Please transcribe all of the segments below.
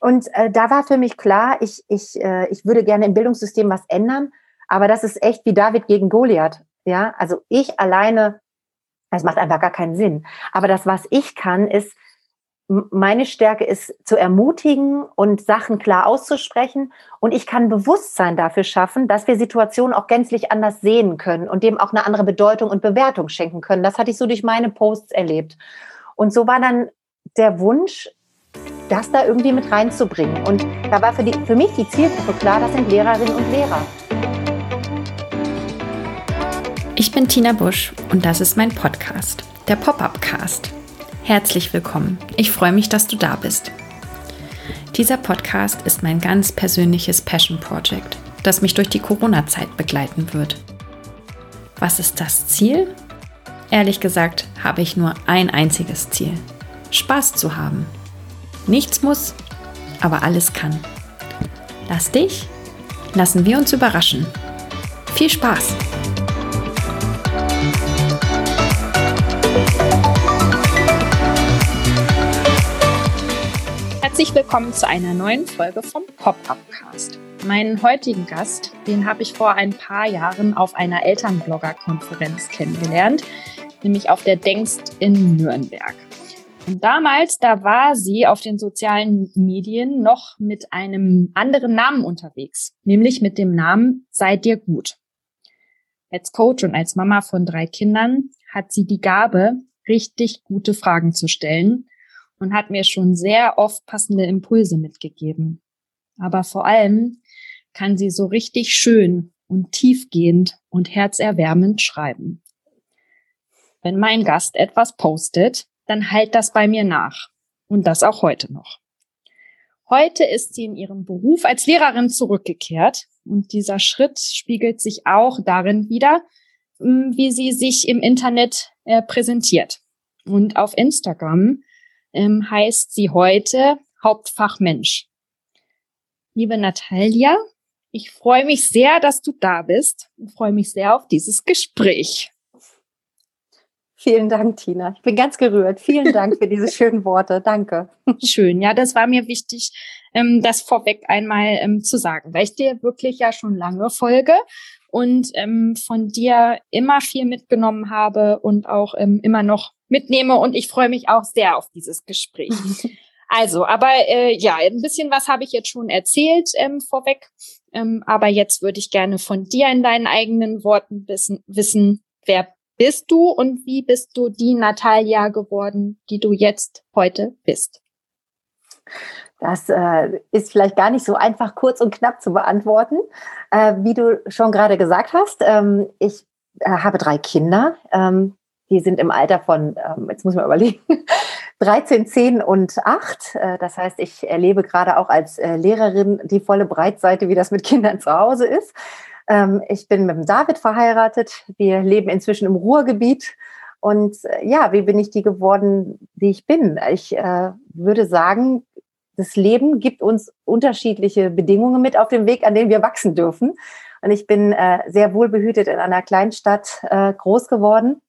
Und äh, da war für mich klar, ich, ich, äh, ich würde gerne im Bildungssystem was ändern, aber das ist echt wie David gegen Goliath. Ja, also ich alleine, das macht einfach gar keinen Sinn. Aber das, was ich kann, ist, meine Stärke ist zu ermutigen und Sachen klar auszusprechen. Und ich kann Bewusstsein dafür schaffen, dass wir Situationen auch gänzlich anders sehen können und dem auch eine andere Bedeutung und Bewertung schenken können. Das hatte ich so durch meine Posts erlebt. Und so war dann der Wunsch, das da irgendwie mit reinzubringen. Und da war für, die, für mich die Zielgruppe klar, das sind Lehrerinnen und Lehrer. Ich bin Tina Busch und das ist mein Podcast, der Pop-Up-Cast. Herzlich willkommen. Ich freue mich, dass du da bist. Dieser Podcast ist mein ganz persönliches Passion Project, das mich durch die Corona-Zeit begleiten wird. Was ist das Ziel? Ehrlich gesagt habe ich nur ein einziges Ziel. Spaß zu haben. Nichts muss, aber alles kann. Lass dich, lassen wir uns überraschen. Viel Spaß! Herzlich willkommen zu einer neuen Folge vom Pop-Up-Cast. Meinen heutigen Gast, den habe ich vor ein paar Jahren auf einer Elternblogger-Konferenz kennengelernt, nämlich auf der Denkst in Nürnberg. Und damals, da war sie auf den sozialen Medien noch mit einem anderen Namen unterwegs, nämlich mit dem Namen Sei dir gut. Als Coach und als Mama von drei Kindern hat sie die Gabe, richtig gute Fragen zu stellen und hat mir schon sehr oft passende Impulse mitgegeben. Aber vor allem kann sie so richtig schön und tiefgehend und herzerwärmend schreiben. Wenn mein Gast etwas postet, dann halt das bei mir nach. Und das auch heute noch. Heute ist sie in ihrem Beruf als Lehrerin zurückgekehrt und dieser Schritt spiegelt sich auch darin wieder, wie sie sich im Internet äh, präsentiert. Und auf Instagram ähm, heißt sie heute Hauptfach Mensch. Liebe Natalia, ich freue mich sehr, dass du da bist und freue mich sehr auf dieses Gespräch. Vielen Dank, Tina. Ich bin ganz gerührt. Vielen Dank für diese schönen Worte. Danke. Schön. Ja, das war mir wichtig, ähm, das vorweg einmal ähm, zu sagen, weil ich dir wirklich ja schon lange folge und ähm, von dir immer viel mitgenommen habe und auch immer noch mitnehme. Und ich freue mich auch sehr auf dieses Gespräch. Also, aber äh, ja, ein bisschen was habe ich jetzt schon erzählt ähm, vorweg. Ähm, aber jetzt würde ich gerne von dir in deinen eigenen Worten wissen, wissen, wer bist du und wie bist du die Natalia geworden, die du jetzt heute bist? Das äh, ist vielleicht gar nicht so einfach kurz und knapp zu beantworten. Äh, wie du schon gerade gesagt hast, ähm, ich äh, habe drei Kinder. Ähm, die sind im Alter von, ähm, jetzt muss mal überlegen, 13, 10 und 8. Äh, das heißt, ich erlebe gerade auch als äh, Lehrerin die volle Breitseite, wie das mit Kindern zu Hause ist. Ähm, ich bin mit dem David verheiratet. Wir leben inzwischen im Ruhrgebiet. Und äh, ja, wie bin ich die geworden, die ich bin? Ich äh, würde sagen, das Leben gibt uns unterschiedliche Bedingungen mit auf dem Weg, an denen wir wachsen dürfen. Und ich bin äh, sehr wohlbehütet in einer Kleinstadt äh, groß geworden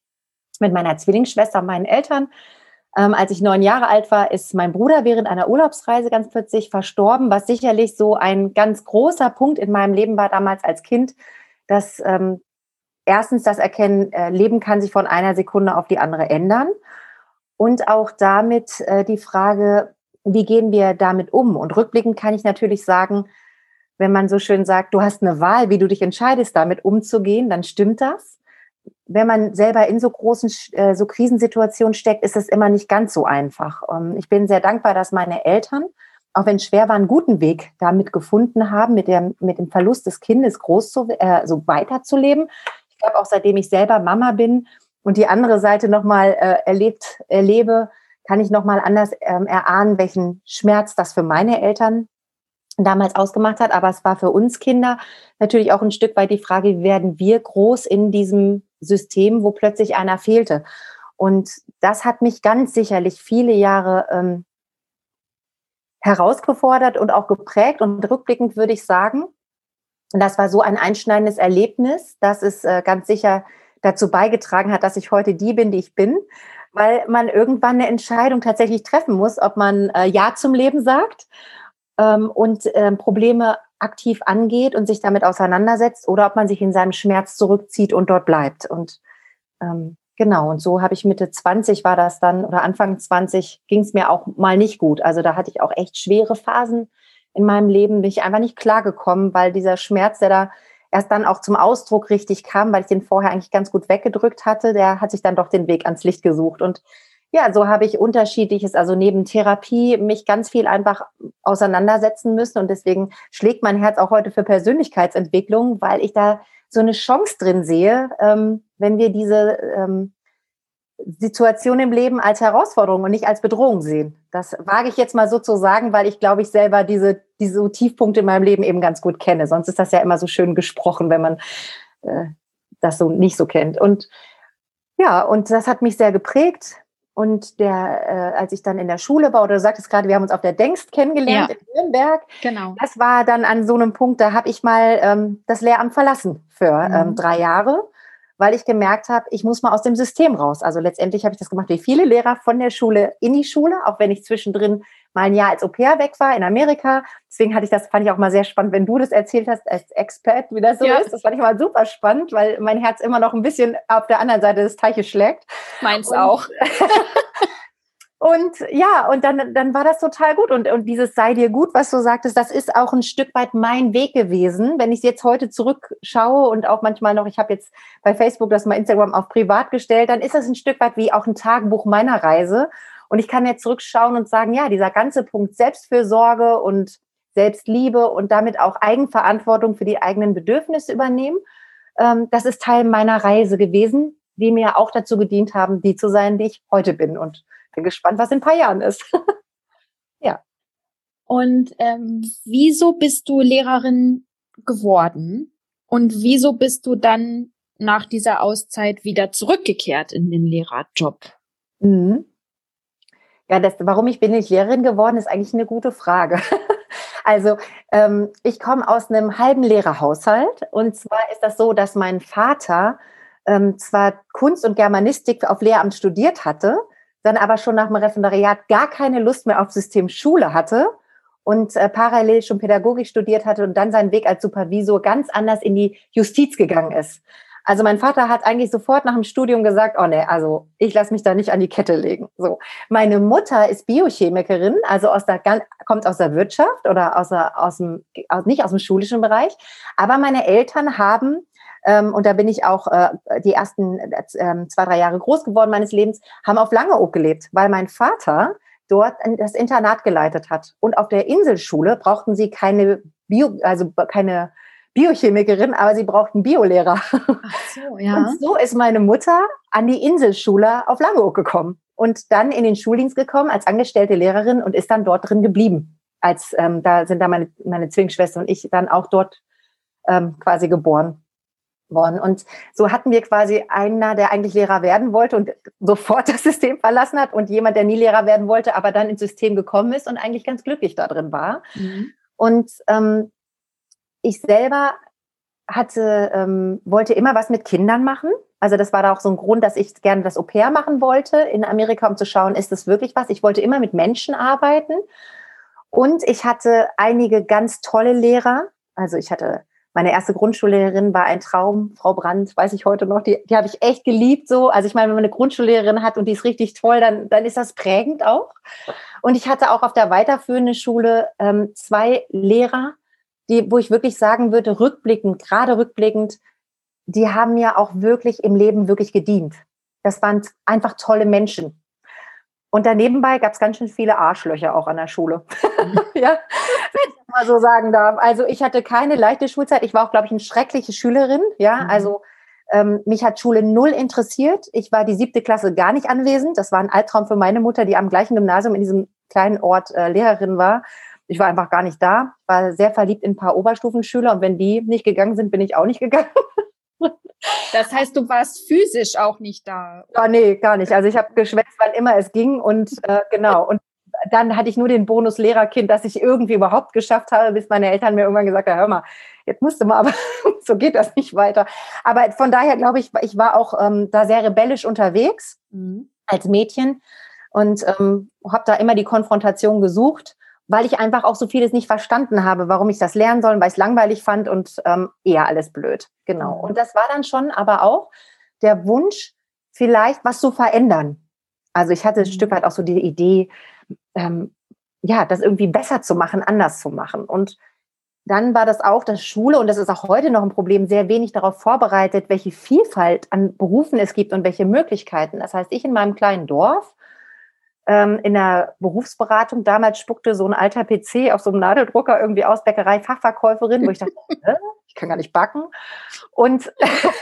mit meiner Zwillingsschwester, meinen Eltern. Ähm, als ich neun Jahre alt war, ist mein Bruder während einer Urlaubsreise ganz plötzlich verstorben, was sicherlich so ein ganz großer Punkt in meinem Leben war damals als Kind, dass ähm, erstens das Erkennen, äh, Leben kann sich von einer Sekunde auf die andere ändern und auch damit äh, die Frage, wie gehen wir damit um? Und rückblickend kann ich natürlich sagen, wenn man so schön sagt, du hast eine Wahl, wie du dich entscheidest, damit umzugehen, dann stimmt das wenn man selber in so großen äh, so Krisensituationen steckt, ist es immer nicht ganz so einfach. Ähm, ich bin sehr dankbar, dass meine Eltern, auch wenn es schwer war, einen guten Weg damit gefunden haben, mit dem, mit dem Verlust des Kindes groß zu, äh, so weiterzuleben. Ich glaube auch seitdem ich selber Mama bin und die andere Seite nochmal äh, erlebt, erlebe, kann ich nochmal anders ähm, erahnen, welchen Schmerz das für meine Eltern damals ausgemacht hat. Aber es war für uns Kinder natürlich auch ein Stück weit die Frage, wie werden wir groß in diesem System, wo plötzlich einer fehlte. Und das hat mich ganz sicherlich viele Jahre ähm, herausgefordert und auch geprägt. Und rückblickend würde ich sagen, das war so ein einschneidendes Erlebnis, dass es äh, ganz sicher dazu beigetragen hat, dass ich heute die bin, die ich bin, weil man irgendwann eine Entscheidung tatsächlich treffen muss, ob man äh, Ja zum Leben sagt ähm, und ähm, Probleme aktiv angeht und sich damit auseinandersetzt oder ob man sich in seinem Schmerz zurückzieht und dort bleibt. Und ähm, genau, und so habe ich Mitte 20 war das dann oder Anfang 20 ging es mir auch mal nicht gut. Also da hatte ich auch echt schwere Phasen in meinem Leben, bin ich einfach nicht klargekommen, weil dieser Schmerz, der da erst dann auch zum Ausdruck richtig kam, weil ich den vorher eigentlich ganz gut weggedrückt hatte, der hat sich dann doch den Weg ans Licht gesucht. Und ja, so habe ich unterschiedliches, also neben Therapie mich ganz viel einfach auseinandersetzen müssen. Und deswegen schlägt mein Herz auch heute für Persönlichkeitsentwicklung, weil ich da so eine Chance drin sehe, ähm, wenn wir diese ähm, Situation im Leben als Herausforderung und nicht als Bedrohung sehen. Das wage ich jetzt mal so zu sagen, weil ich glaube ich selber diese, diese Tiefpunkte in meinem Leben eben ganz gut kenne. Sonst ist das ja immer so schön gesprochen, wenn man äh, das so nicht so kennt. Und ja, und das hat mich sehr geprägt. Und der, äh, als ich dann in der Schule war, oder du sagtest gerade, wir haben uns auf der Denkst kennengelernt ja. in Nürnberg. Genau. Das war dann an so einem Punkt, da habe ich mal ähm, das Lehramt verlassen für ähm, mhm. drei Jahre weil ich gemerkt habe, ich muss mal aus dem System raus. Also letztendlich habe ich das gemacht wie viele Lehrer von der Schule in die Schule, auch wenn ich zwischendrin mal ein Jahr als Au pair weg war in Amerika. Deswegen hatte ich das, fand ich auch mal sehr spannend, wenn du das erzählt hast als Expert, wie das so ja. ist. Das fand ich mal super spannend, weil mein Herz immer noch ein bisschen auf der anderen Seite des Teiches schlägt. Meins Und auch. Und ja, und dann, dann war das total gut. Und, und dieses sei dir gut, was du sagtest, das ist auch ein Stück weit mein Weg gewesen. Wenn ich jetzt heute zurückschaue und auch manchmal noch, ich habe jetzt bei Facebook das mal Instagram auf privat gestellt, dann ist das ein Stück weit wie auch ein Tagebuch meiner Reise. Und ich kann jetzt zurückschauen und sagen, ja, dieser ganze Punkt Selbstfürsorge und Selbstliebe und damit auch Eigenverantwortung für die eigenen Bedürfnisse übernehmen, ähm, das ist Teil meiner Reise gewesen, die mir auch dazu gedient haben, die zu sein, die ich heute bin. Und bin gespannt, was in ein paar Jahren ist. ja. Und ähm, wieso bist du Lehrerin geworden? Und wieso bist du dann nach dieser Auszeit wieder zurückgekehrt in den Lehrerjob? Mhm. Ja, das, warum ich bin nicht Lehrerin geworden, ist eigentlich eine gute Frage. Also ähm, ich komme aus einem halben Lehrerhaushalt und zwar ist das so, dass mein Vater ähm, zwar Kunst und Germanistik auf Lehramt studiert hatte, dann aber schon nach dem Referendariat gar keine Lust mehr auf System Schule hatte und äh, parallel schon Pädagogik studiert hatte und dann seinen Weg als Supervisor ganz anders in die Justiz gegangen ist. Also mein Vater hat eigentlich sofort nach dem Studium gesagt, oh nee, also ich lasse mich da nicht an die Kette legen. So, meine Mutter ist Biochemikerin, also aus der kommt aus der Wirtschaft oder aus, der, aus dem aus, nicht aus dem schulischen Bereich, aber meine Eltern haben ähm, und da bin ich auch äh, die ersten äh, zwei, drei Jahre groß geworden meines Lebens, haben auf Langeoog gelebt, weil mein Vater dort das Internat geleitet hat. Und auf der Inselschule brauchten sie keine Bio, also keine Biochemikerin, aber sie brauchten Biolehrer. Ach so, ja. Und so ist meine Mutter an die Inselschule auf Langeoog gekommen und dann in den Schuldienst gekommen als angestellte Lehrerin und ist dann dort drin geblieben. Als ähm, da sind da meine, meine Zwillingsschwester und ich dann auch dort ähm, quasi geboren worden. Und so hatten wir quasi einer, der eigentlich Lehrer werden wollte und sofort das System verlassen hat und jemand, der nie Lehrer werden wollte, aber dann ins System gekommen ist und eigentlich ganz glücklich da drin war. Mhm. Und ähm, ich selber hatte, ähm, wollte immer was mit Kindern machen. Also das war da auch so ein Grund, dass ich gerne das Au pair machen wollte in Amerika, um zu schauen, ist das wirklich was? Ich wollte immer mit Menschen arbeiten. Und ich hatte einige ganz tolle Lehrer. Also ich hatte meine erste Grundschullehrerin war ein Traum, Frau Brandt, weiß ich heute noch, die, die habe ich echt geliebt so. Also ich meine, wenn man eine Grundschullehrerin hat und die ist richtig toll, dann, dann ist das prägend auch. Und ich hatte auch auf der weiterführenden Schule ähm, zwei Lehrer, die, wo ich wirklich sagen würde, rückblickend, gerade rückblickend, die haben mir auch wirklich im Leben wirklich gedient. Das waren einfach tolle Menschen. Und danebenbei gab es ganz schön viele Arschlöcher auch an der Schule. ja, wenn ich mal so sagen darf. Also ich hatte keine leichte Schulzeit. Ich war auch, glaube ich, eine schreckliche Schülerin. Ja, mhm. also ähm, mich hat Schule null interessiert. Ich war die siebte Klasse gar nicht anwesend. Das war ein Albtraum für meine Mutter, die am gleichen Gymnasium in diesem kleinen Ort äh, Lehrerin war. Ich war einfach gar nicht da, war sehr verliebt in ein paar Oberstufenschüler und wenn die nicht gegangen sind, bin ich auch nicht gegangen. Das heißt, du warst physisch auch nicht da. Ja, nee, gar nicht. Also ich habe geschwätzt, wann immer es ging und äh, genau. Und dann hatte ich nur den Bonus Lehrerkind, dass ich irgendwie überhaupt geschafft habe, bis meine Eltern mir irgendwann gesagt haben, hör mal, jetzt musst du mal, aber so geht das nicht weiter. Aber von daher glaube ich, ich war auch ähm, da sehr rebellisch unterwegs mhm. als Mädchen und ähm, habe da immer die Konfrontation gesucht weil ich einfach auch so vieles nicht verstanden habe, warum ich das lernen soll, weil ich es langweilig fand und ähm, eher alles blöd. Genau. Mhm. Und das war dann schon aber auch der Wunsch, vielleicht was zu verändern. Also ich hatte ein Stück weit auch so die Idee, ähm, ja, das irgendwie besser zu machen, anders zu machen. Und dann war das auch, dass Schule, und das ist auch heute noch ein Problem, sehr wenig darauf vorbereitet, welche Vielfalt an Berufen es gibt und welche Möglichkeiten. Das heißt, ich in meinem kleinen Dorf ähm, in der Berufsberatung, damals spuckte so ein alter PC auf so einem Nadeldrucker irgendwie aus, Bäckerei, Fachverkäuferin, wo ich dachte, ich kann gar nicht backen. Und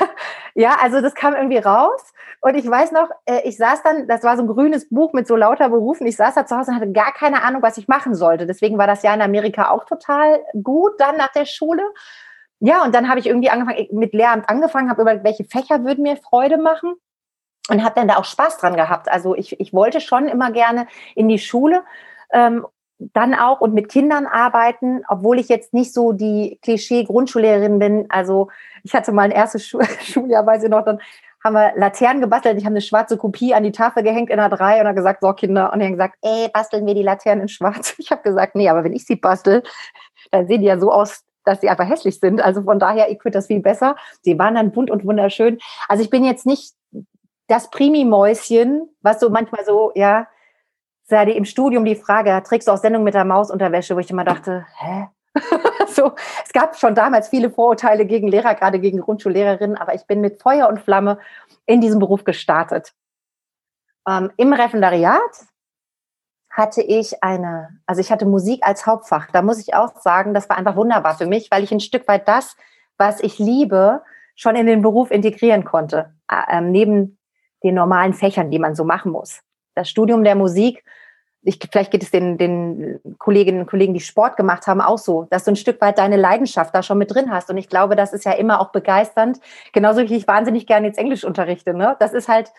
ja, also das kam irgendwie raus. Und ich weiß noch, äh, ich saß dann, das war so ein grünes Buch mit so lauter Berufen. Ich saß da zu Hause und hatte gar keine Ahnung, was ich machen sollte. Deswegen war das ja in Amerika auch total gut dann nach der Schule. Ja, und dann habe ich irgendwie angefangen, mit Lehramt angefangen, habe überlegt, welche Fächer würden mir Freude machen und habe dann da auch Spaß dran gehabt. Also ich, ich wollte schon immer gerne in die Schule. Ähm, dann auch und mit Kindern arbeiten, obwohl ich jetzt nicht so die Klischee-Grundschullehrerin bin. Also ich hatte mal ein erstes Schu Schuljahr, weiß ich noch, dann haben wir Laternen gebastelt. Ich habe eine schwarze Kopie an die Tafel gehängt in der 3 und habe gesagt, so Kinder. Und die haben gesagt, ey, basteln wir die Laternen in schwarz. Ich habe gesagt, nee, aber wenn ich sie bastel, dann sehen die ja so aus, dass sie einfach hässlich sind. Also von daher, ich finde das viel besser. Sie waren dann bunt und wunderschön. Also ich bin jetzt nicht das Primi-Mäuschen, was so manchmal so, ja, sei dir im Studium die Frage, trägst du auch Sendung mit der Mausunterwäsche, wo ich immer dachte, hä? so, es gab schon damals viele Vorurteile gegen Lehrer, gerade gegen Grundschullehrerinnen, aber ich bin mit Feuer und Flamme in diesem Beruf gestartet. Ähm, Im Referendariat hatte ich eine, also ich hatte Musik als Hauptfach. Da muss ich auch sagen, das war einfach wunderbar für mich, weil ich ein Stück weit das, was ich liebe, schon in den Beruf integrieren konnte. Äh, neben den normalen Fächern, die man so machen muss. Das Studium der Musik, ich, vielleicht geht es den, den Kolleginnen und Kollegen, die Sport gemacht haben, auch so, dass du ein Stück weit deine Leidenschaft da schon mit drin hast. Und ich glaube, das ist ja immer auch begeisternd. Genauso wie ich wahnsinnig gerne jetzt Englisch unterrichte. Ne? Das ist halt,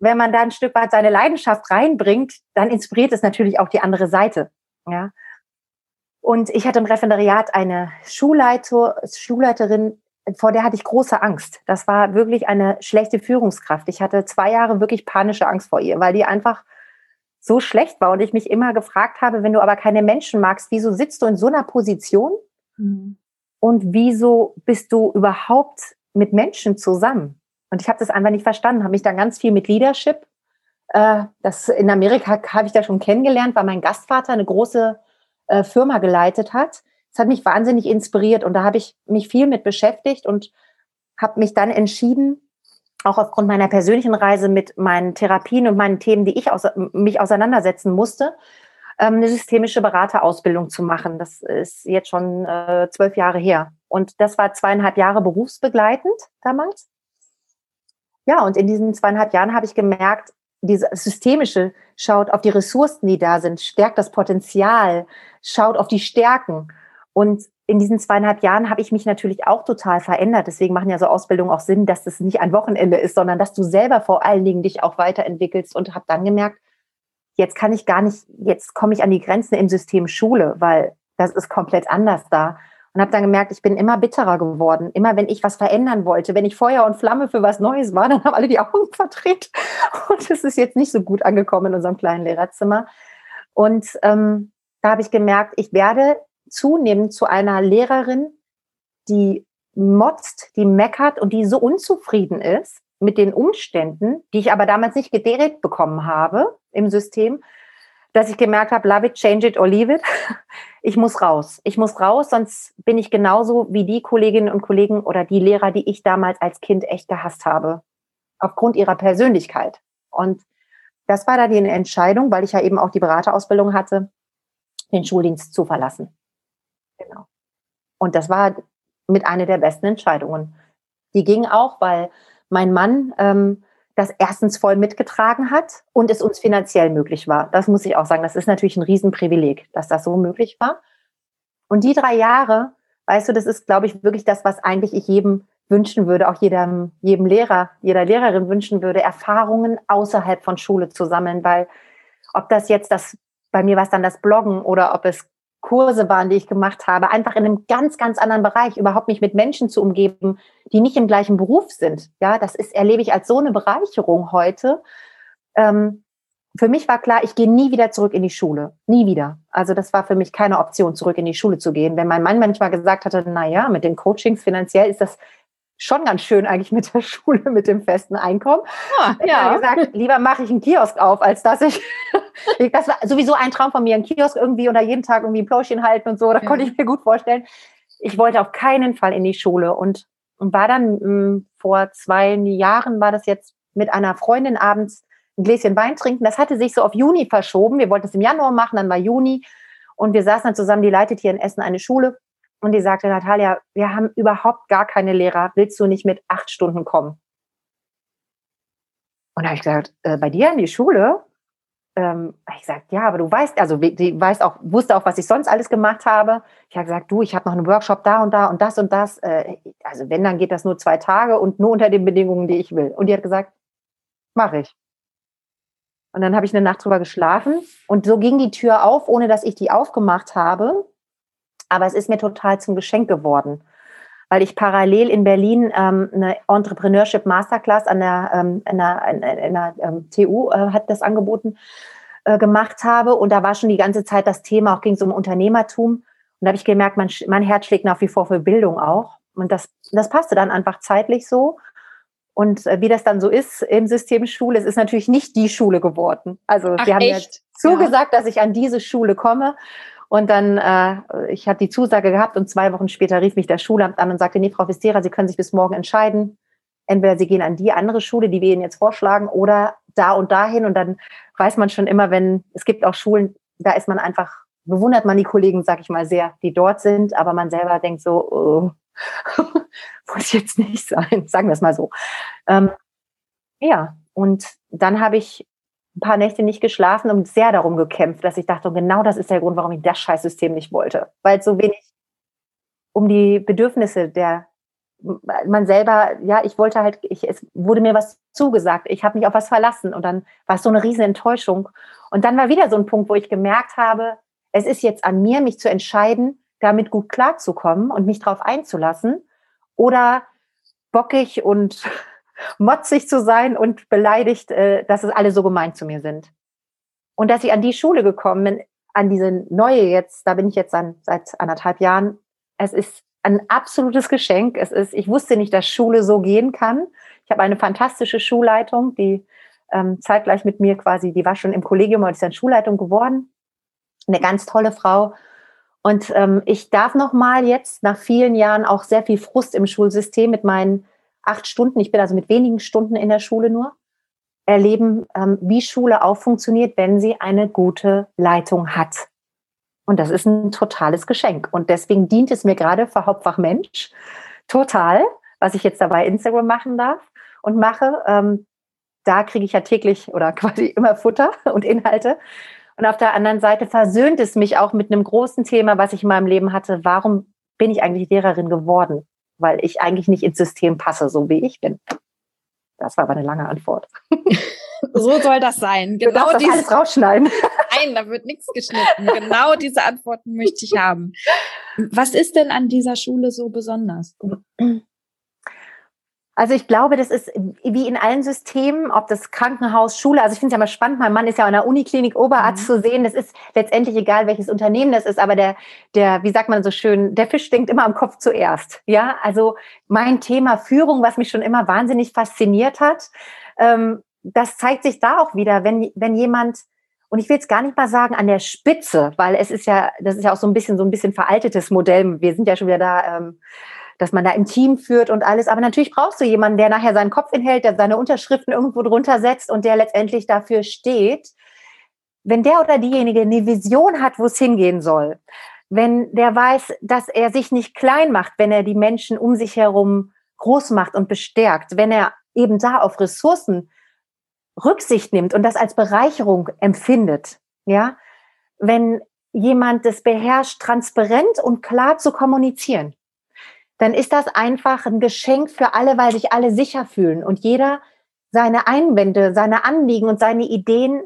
wenn man da ein Stück weit seine Leidenschaft reinbringt, dann inspiriert es natürlich auch die andere Seite. Ja. Und ich hatte im Referendariat eine Schulleiter, Schulleiterin, vor der hatte ich große Angst. Das war wirklich eine schlechte Führungskraft. Ich hatte zwei Jahre wirklich panische Angst vor ihr, weil die einfach so schlecht war und ich mich immer gefragt habe, wenn du aber keine Menschen magst, wieso sitzt du in so einer Position mhm. und wieso bist du überhaupt mit Menschen zusammen? Und ich habe das einfach nicht verstanden, habe mich dann ganz viel mit Leadership, äh, das in Amerika habe ich da schon kennengelernt, weil mein Gastvater eine große äh, Firma geleitet hat das hat mich wahnsinnig inspiriert und da habe ich mich viel mit beschäftigt und habe mich dann entschieden, auch aufgrund meiner persönlichen Reise mit meinen Therapien und meinen Themen, die ich aus, mich auseinandersetzen musste, ähm, eine systemische Beraterausbildung zu machen. Das ist jetzt schon äh, zwölf Jahre her. Und das war zweieinhalb Jahre berufsbegleitend damals. Ja, und in diesen zweieinhalb Jahren habe ich gemerkt, diese systemische schaut auf die Ressourcen, die da sind, stärkt das Potenzial, schaut auf die Stärken und in diesen zweieinhalb Jahren habe ich mich natürlich auch total verändert. Deswegen machen ja so Ausbildungen auch Sinn, dass das nicht ein Wochenende ist, sondern dass du selber vor allen Dingen dich auch weiterentwickelst und habe dann gemerkt, jetzt kann ich gar nicht, jetzt komme ich an die Grenzen im System Schule, weil das ist komplett anders da. Und habe dann gemerkt, ich bin immer bitterer geworden. Immer wenn ich was verändern wollte, wenn ich Feuer und Flamme für was Neues war, dann haben alle die Augen verdreht. Und es ist jetzt nicht so gut angekommen in unserem kleinen Lehrerzimmer. Und ähm, da habe ich gemerkt, ich werde zunehmend zu einer Lehrerin, die motzt, die meckert und die so unzufrieden ist mit den Umständen, die ich aber damals nicht gedreht bekommen habe im System, dass ich gemerkt habe, love it, change it or leave it. Ich muss raus. Ich muss raus, sonst bin ich genauso wie die Kolleginnen und Kollegen oder die Lehrer, die ich damals als Kind echt gehasst habe. Aufgrund ihrer Persönlichkeit. Und das war da die Entscheidung, weil ich ja eben auch die Beraterausbildung hatte, den Schuldienst zu verlassen. Genau. Und das war mit einer der besten Entscheidungen. Die ging auch, weil mein Mann ähm, das erstens voll mitgetragen hat und es uns finanziell möglich war. Das muss ich auch sagen. Das ist natürlich ein Riesenprivileg, dass das so möglich war. Und die drei Jahre, weißt du, das ist, glaube ich, wirklich das, was eigentlich ich jedem wünschen würde, auch jedem, jedem Lehrer, jeder Lehrerin wünschen würde, Erfahrungen außerhalb von Schule zu sammeln, weil ob das jetzt das, bei mir war es dann das Bloggen oder ob es Kurse waren, die ich gemacht habe, einfach in einem ganz, ganz anderen Bereich, überhaupt mich mit Menschen zu umgeben, die nicht im gleichen Beruf sind. Ja, das ist, erlebe ich als so eine Bereicherung heute, ähm, für mich war klar, ich gehe nie wieder zurück in die Schule. Nie wieder. Also das war für mich keine Option, zurück in die Schule zu gehen. Wenn mein Mann manchmal gesagt hatte, na ja, mit den Coachings finanziell ist das schon ganz schön eigentlich mit der Schule, mit dem festen Einkommen. Ah, ja. Ich gesagt, lieber mache ich einen Kiosk auf, als dass ich, das war sowieso ein Traum von mir, einen Kiosk irgendwie oder jeden Tag irgendwie ein Pläuschen halten und so, da ja. konnte ich mir gut vorstellen. Ich wollte auf keinen Fall in die Schule und, und war dann mh, hm, vor zwei Jahren, war das jetzt mit einer Freundin abends ein Gläschen Wein trinken. Das hatte sich so auf Juni verschoben. Wir wollten es im Januar machen, dann war Juni. Und wir saßen dann zusammen, die leitet hier in Essen eine Schule. Und die sagte, Natalia, wir haben überhaupt gar keine Lehrer. Willst du nicht mit acht Stunden kommen? Und da habe ich gesagt, äh, bei dir in die Schule? Ähm, ich gesagt, ja, aber du weißt, also die weiß auch, wusste auch, was ich sonst alles gemacht habe. Ich habe gesagt, du, ich habe noch einen Workshop da und da und das und das. Äh, also wenn, dann geht das nur zwei Tage und nur unter den Bedingungen, die ich will. Und die hat gesagt, mache ich. Und dann habe ich eine Nacht drüber geschlafen und so ging die Tür auf, ohne dass ich die aufgemacht habe. Aber es ist mir total zum Geschenk geworden, weil ich parallel in Berlin ähm, eine Entrepreneurship Masterclass an der, ähm, in der, in der ähm, TU äh, hat das angeboten äh, gemacht habe und da war schon die ganze Zeit das Thema, auch ging es um Unternehmertum und da habe ich gemerkt, mein, mein Herz schlägt nach wie vor für Bildung auch und das, das passte dann einfach zeitlich so und äh, wie das dann so ist im System Schule, es ist natürlich nicht die Schule geworden. Also Ach, wir haben echt? ja zugesagt, ja. dass ich an diese Schule komme. Und dann, äh, ich hatte die Zusage gehabt und zwei Wochen später rief mich das Schulamt an und sagte, nee, Frau Vistera, Sie können sich bis morgen entscheiden. Entweder Sie gehen an die andere Schule, die wir Ihnen jetzt vorschlagen, oder da und dahin. Und dann weiß man schon immer, wenn, es gibt auch Schulen, da ist man einfach, bewundert man die Kollegen, sag ich mal, sehr, die dort sind, aber man selber denkt so, oh, muss jetzt nicht sein, sagen wir es mal so. Ähm, ja, und dann habe ich ein paar Nächte nicht geschlafen und sehr darum gekämpft, dass ich dachte, genau das ist der Grund, warum ich das Scheißsystem nicht wollte. Weil so wenig um die Bedürfnisse der man selber, ja, ich wollte halt, ich, es wurde mir was zugesagt, ich habe mich auf was verlassen und dann war es so eine riesen Enttäuschung. Und dann war wieder so ein Punkt, wo ich gemerkt habe, es ist jetzt an mir, mich zu entscheiden, damit gut klarzukommen und mich darauf einzulassen oder bockig und motzig zu sein und beleidigt, äh, dass es alle so gemein zu mir sind. Und dass ich an die Schule gekommen bin, an diese neue jetzt, da bin ich jetzt an, seit anderthalb Jahren, es ist ein absolutes Geschenk. Es ist, ich wusste nicht, dass Schule so gehen kann. Ich habe eine fantastische Schulleitung, die ähm, zeitgleich mit mir quasi, die war schon im Kollegium und ist dann Schulleitung geworden. Eine ganz tolle Frau. Und ähm, ich darf noch mal jetzt nach vielen Jahren auch sehr viel Frust im Schulsystem mit meinen acht Stunden, ich bin also mit wenigen Stunden in der Schule nur, erleben, ähm, wie Schule auch funktioniert, wenn sie eine gute Leitung hat. Und das ist ein totales Geschenk. Und deswegen dient es mir gerade für Hauptfach Mensch total, was ich jetzt dabei Instagram machen darf und mache. Ähm, da kriege ich ja täglich oder quasi immer Futter und Inhalte. Und auf der anderen Seite versöhnt es mich auch mit einem großen Thema, was ich in meinem Leben hatte. Warum bin ich eigentlich Lehrerin geworden? Weil ich eigentlich nicht ins System passe, so wie ich bin. Das war aber eine lange Antwort. So soll das sein. Genau du das alles rausschneiden. Nein, da wird nichts geschnitten. Genau diese Antworten möchte ich haben. Was ist denn an dieser Schule so besonders? Also ich glaube, das ist wie in allen Systemen, ob das Krankenhaus, Schule, also ich finde es ja mal spannend, mein Mann ist ja an der Uniklinik Oberarzt mhm. zu sehen, das ist letztendlich egal, welches Unternehmen das ist, aber der, der, wie sagt man so schön, der Fisch denkt immer am Kopf zuerst. Ja, also mein Thema Führung, was mich schon immer wahnsinnig fasziniert hat, ähm, das zeigt sich da auch wieder, wenn, wenn jemand und ich will jetzt gar nicht mal sagen an der Spitze, weil es ist ja, das ist ja auch so ein bisschen so ein bisschen veraltetes Modell. Wir sind ja schon wieder da, ähm, dass man da im Team führt und alles. Aber natürlich brauchst du jemanden, der nachher seinen Kopf hinhält, der seine Unterschriften irgendwo drunter setzt und der letztendlich dafür steht. Wenn der oder diejenige eine Vision hat, wo es hingehen soll, wenn der weiß, dass er sich nicht klein macht, wenn er die Menschen um sich herum groß macht und bestärkt, wenn er eben da auf Ressourcen Rücksicht nimmt und das als Bereicherung empfindet, ja, wenn jemand das beherrscht, transparent und klar zu kommunizieren, dann ist das einfach ein Geschenk für alle, weil sich alle sicher fühlen und jeder seine Einwände, seine Anliegen und seine Ideen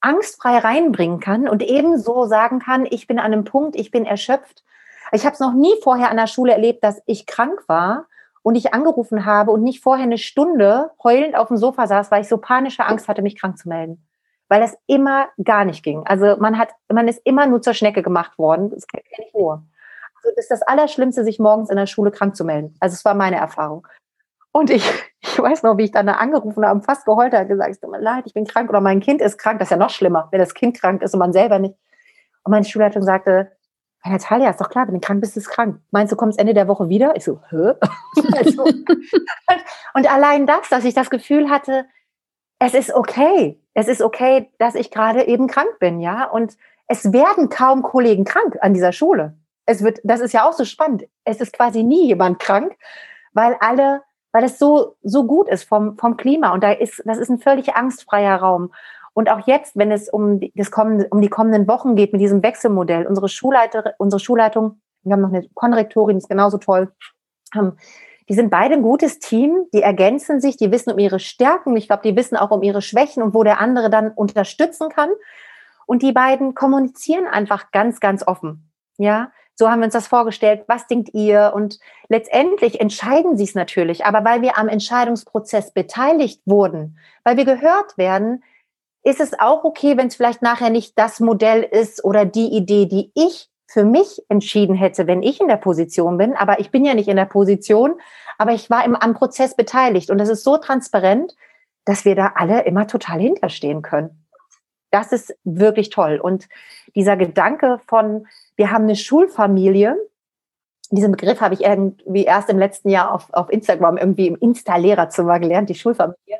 angstfrei reinbringen kann und ebenso sagen kann, ich bin an einem Punkt, ich bin erschöpft. Ich habe es noch nie vorher an der Schule erlebt, dass ich krank war und ich angerufen habe und nicht vorher eine Stunde heulend auf dem Sofa saß, weil ich so panische Angst hatte, mich krank zu melden. weil das immer gar nicht ging. Also man hat, man ist immer nur zur Schnecke gemacht worden. Das kenne ich nur. Das ist das Allerschlimmste, sich morgens in der Schule krank zu melden. Also es war meine Erfahrung. Und ich, ich weiß noch, wie ich dann da angerufen habe, fast geheult habe, gesagt, es tut mir leid, ich bin krank oder mein Kind ist krank. Das ist ja noch schlimmer, wenn das Kind krank ist und man selber nicht. Und meine Schulleitung sagte, Natalia, ist doch klar, wenn du krank bist, ist krank. Meinst du, kommst Ende der Woche wieder? Ich so, hä? also, und allein das, dass ich das Gefühl hatte, es ist okay. Es ist okay, dass ich gerade eben krank bin, ja. Und es werden kaum Kollegen krank an dieser Schule. Es wird, das ist ja auch so spannend. Es ist quasi nie jemand krank, weil alle, weil es so, so gut ist vom, vom Klima. Und da ist, das ist ein völlig angstfreier Raum. Und auch jetzt, wenn es um, das kommende, um die kommenden Wochen geht mit diesem Wechselmodell, unsere Schulleiter, unsere Schulleitung, wir haben noch eine Konrektorin, ist genauso toll, ähm, die sind beide ein gutes Team, die ergänzen sich, die wissen um ihre Stärken, ich glaube, die wissen auch um ihre Schwächen und wo der andere dann unterstützen kann. Und die beiden kommunizieren einfach ganz, ganz offen. Ja, so haben wir uns das vorgestellt. Was denkt ihr? Und letztendlich entscheiden sie es natürlich. Aber weil wir am Entscheidungsprozess beteiligt wurden, weil wir gehört werden, ist es auch okay, wenn es vielleicht nachher nicht das Modell ist oder die Idee, die ich für mich entschieden hätte, wenn ich in der Position bin. Aber ich bin ja nicht in der Position, aber ich war im, am Prozess beteiligt. Und das ist so transparent, dass wir da alle immer total hinterstehen können. Das ist wirklich toll. Und dieser Gedanke von, wir haben eine Schulfamilie, diesen Begriff habe ich irgendwie erst im letzten Jahr auf, auf Instagram irgendwie im Insta-Lehrerzimmer gelernt, die Schulfamilie.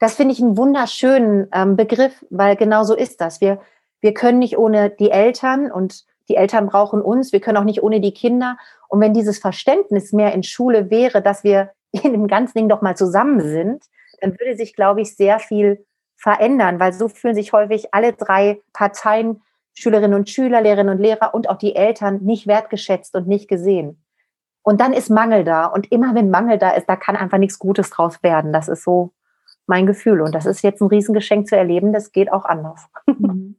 Das finde ich einen wunderschönen ähm, Begriff, weil genau so ist das. Wir, wir können nicht ohne die Eltern und die Eltern brauchen uns, wir können auch nicht ohne die Kinder. Und wenn dieses Verständnis mehr in Schule wäre, dass wir in dem ganzen Ding doch mal zusammen sind, dann würde sich, glaube ich, sehr viel verändern, weil so fühlen sich häufig alle drei Parteien, Schülerinnen und Schüler, Lehrerinnen und Lehrer und auch die Eltern nicht wertgeschätzt und nicht gesehen. Und dann ist Mangel da. Und immer wenn Mangel da ist, da kann einfach nichts Gutes draus werden. Das ist so mein Gefühl. Und das ist jetzt ein Riesengeschenk zu erleben. Das geht auch anders. Mhm.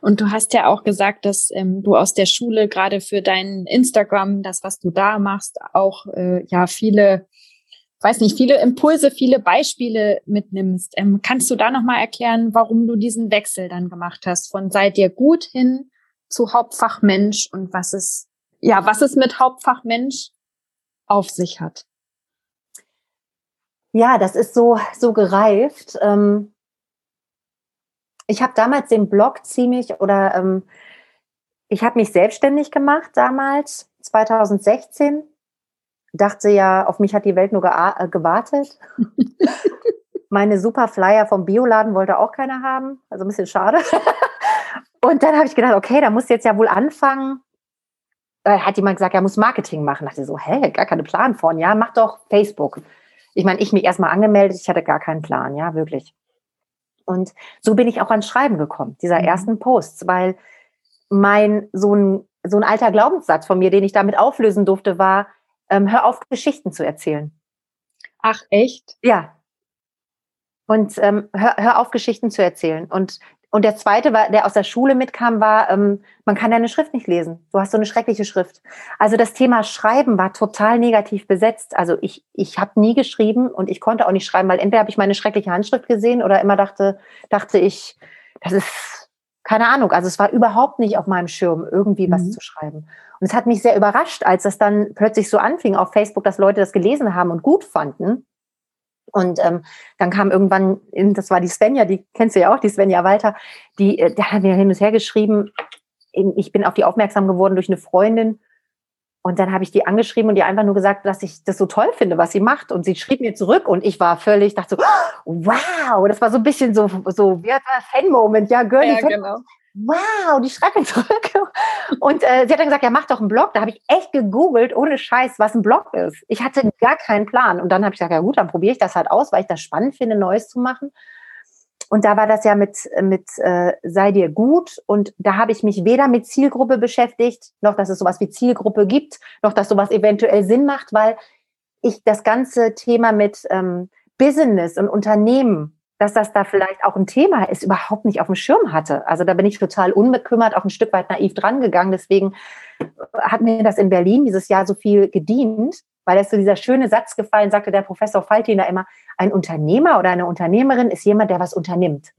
Und du hast ja auch gesagt, dass ähm, du aus der Schule gerade für dein Instagram, das, was du da machst, auch äh, ja viele, weiß nicht, viele Impulse, viele Beispiele mitnimmst. Ähm, kannst du da nochmal erklären, warum du diesen Wechsel dann gemacht hast von sei dir gut hin zu Hauptfachmensch und was es, ja, was es mit Hauptfachmensch auf sich hat? Ja, das ist so, so gereift. Ähm ich habe damals den Blog ziemlich oder ähm, ich habe mich selbstständig gemacht damals, 2016. Dachte ja, auf mich hat die Welt nur äh, gewartet. Meine super Flyer vom Bioladen wollte auch keiner haben, also ein bisschen schade. Und dann habe ich gedacht, okay, da muss jetzt ja wohl anfangen. Da hat jemand gesagt, er muss Marketing machen. Da dachte ich so, hä, gar keine Plan von. Ja, mach doch Facebook. Ich meine, ich mich erstmal angemeldet, ich hatte gar keinen Plan, ja, wirklich. Und so bin ich auch ans Schreiben gekommen, dieser mhm. ersten Posts, weil mein so ein, so ein alter Glaubenssatz von mir, den ich damit auflösen durfte, war, ähm, hör auf, Geschichten zu erzählen. Ach, echt? Ja. Und ähm, hör, hör auf, Geschichten zu erzählen. Und und der zweite, war, der aus der Schule mitkam, war, ähm, man kann deine Schrift nicht lesen. Du hast so eine schreckliche Schrift. Also das Thema Schreiben war total negativ besetzt. Also ich, ich habe nie geschrieben und ich konnte auch nicht schreiben, weil entweder habe ich meine schreckliche Handschrift gesehen oder immer dachte, dachte ich, das ist keine Ahnung. Also es war überhaupt nicht auf meinem Schirm, irgendwie mhm. was zu schreiben. Und es hat mich sehr überrascht, als das dann plötzlich so anfing auf Facebook, dass Leute das gelesen haben und gut fanden. Und ähm, dann kam irgendwann, das war die Svenja, die kennst du ja auch, die Svenja Walter, die, äh, der hat mir hin und her geschrieben, ich bin auf die aufmerksam geworden durch eine Freundin. Und dann habe ich die angeschrieben und die einfach nur gesagt, dass ich das so toll finde, was sie macht. Und sie schrieb mir zurück und ich war völlig, dachte so, wow, das war so ein bisschen so, so, wie hat Fan-Moment, ja, Girlie. Ja, genau wow, die schreibt mir zurück. Und äh, sie hat dann gesagt, ja, mach doch einen Blog. Da habe ich echt gegoogelt, ohne Scheiß, was ein Blog ist. Ich hatte gar keinen Plan. Und dann habe ich gesagt, ja gut, dann probiere ich das halt aus, weil ich das spannend finde, Neues zu machen. Und da war das ja mit, mit äh, Sei dir gut. Und da habe ich mich weder mit Zielgruppe beschäftigt, noch dass es sowas wie Zielgruppe gibt, noch dass sowas eventuell Sinn macht, weil ich das ganze Thema mit ähm, Business und Unternehmen dass das da vielleicht auch ein Thema ist, überhaupt nicht auf dem Schirm hatte. Also da bin ich total unbekümmert, auch ein Stück weit naiv drangegangen. Deswegen hat mir das in Berlin dieses Jahr so viel gedient, weil es so dieser schöne Satz gefallen, sagte der Professor Faltin immer, ein Unternehmer oder eine Unternehmerin ist jemand, der was unternimmt.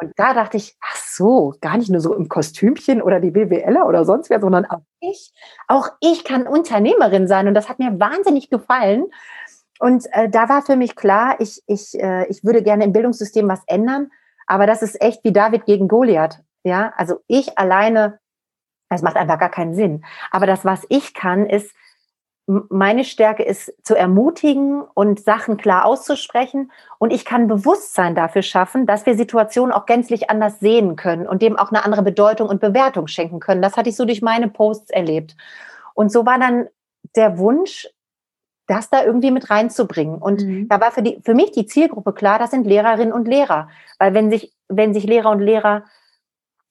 Und da dachte ich, ach so, gar nicht nur so im Kostümchen oder die BWLer oder sonst wer, sondern auch ich, auch ich kann Unternehmerin sein. Und das hat mir wahnsinnig gefallen. Und äh, da war für mich klar, ich, ich, äh, ich würde gerne im Bildungssystem was ändern. Aber das ist echt wie David gegen Goliath. Ja, also ich alleine, das macht einfach gar keinen Sinn. Aber das, was ich kann, ist, meine Stärke ist zu ermutigen und Sachen klar auszusprechen. Und ich kann Bewusstsein dafür schaffen, dass wir Situationen auch gänzlich anders sehen können und dem auch eine andere Bedeutung und Bewertung schenken können. Das hatte ich so durch meine Posts erlebt. Und so war dann der Wunsch, das da irgendwie mit reinzubringen. Und mhm. da war für, die, für mich die Zielgruppe klar, das sind Lehrerinnen und Lehrer. Weil wenn sich, wenn sich Lehrer und Lehrer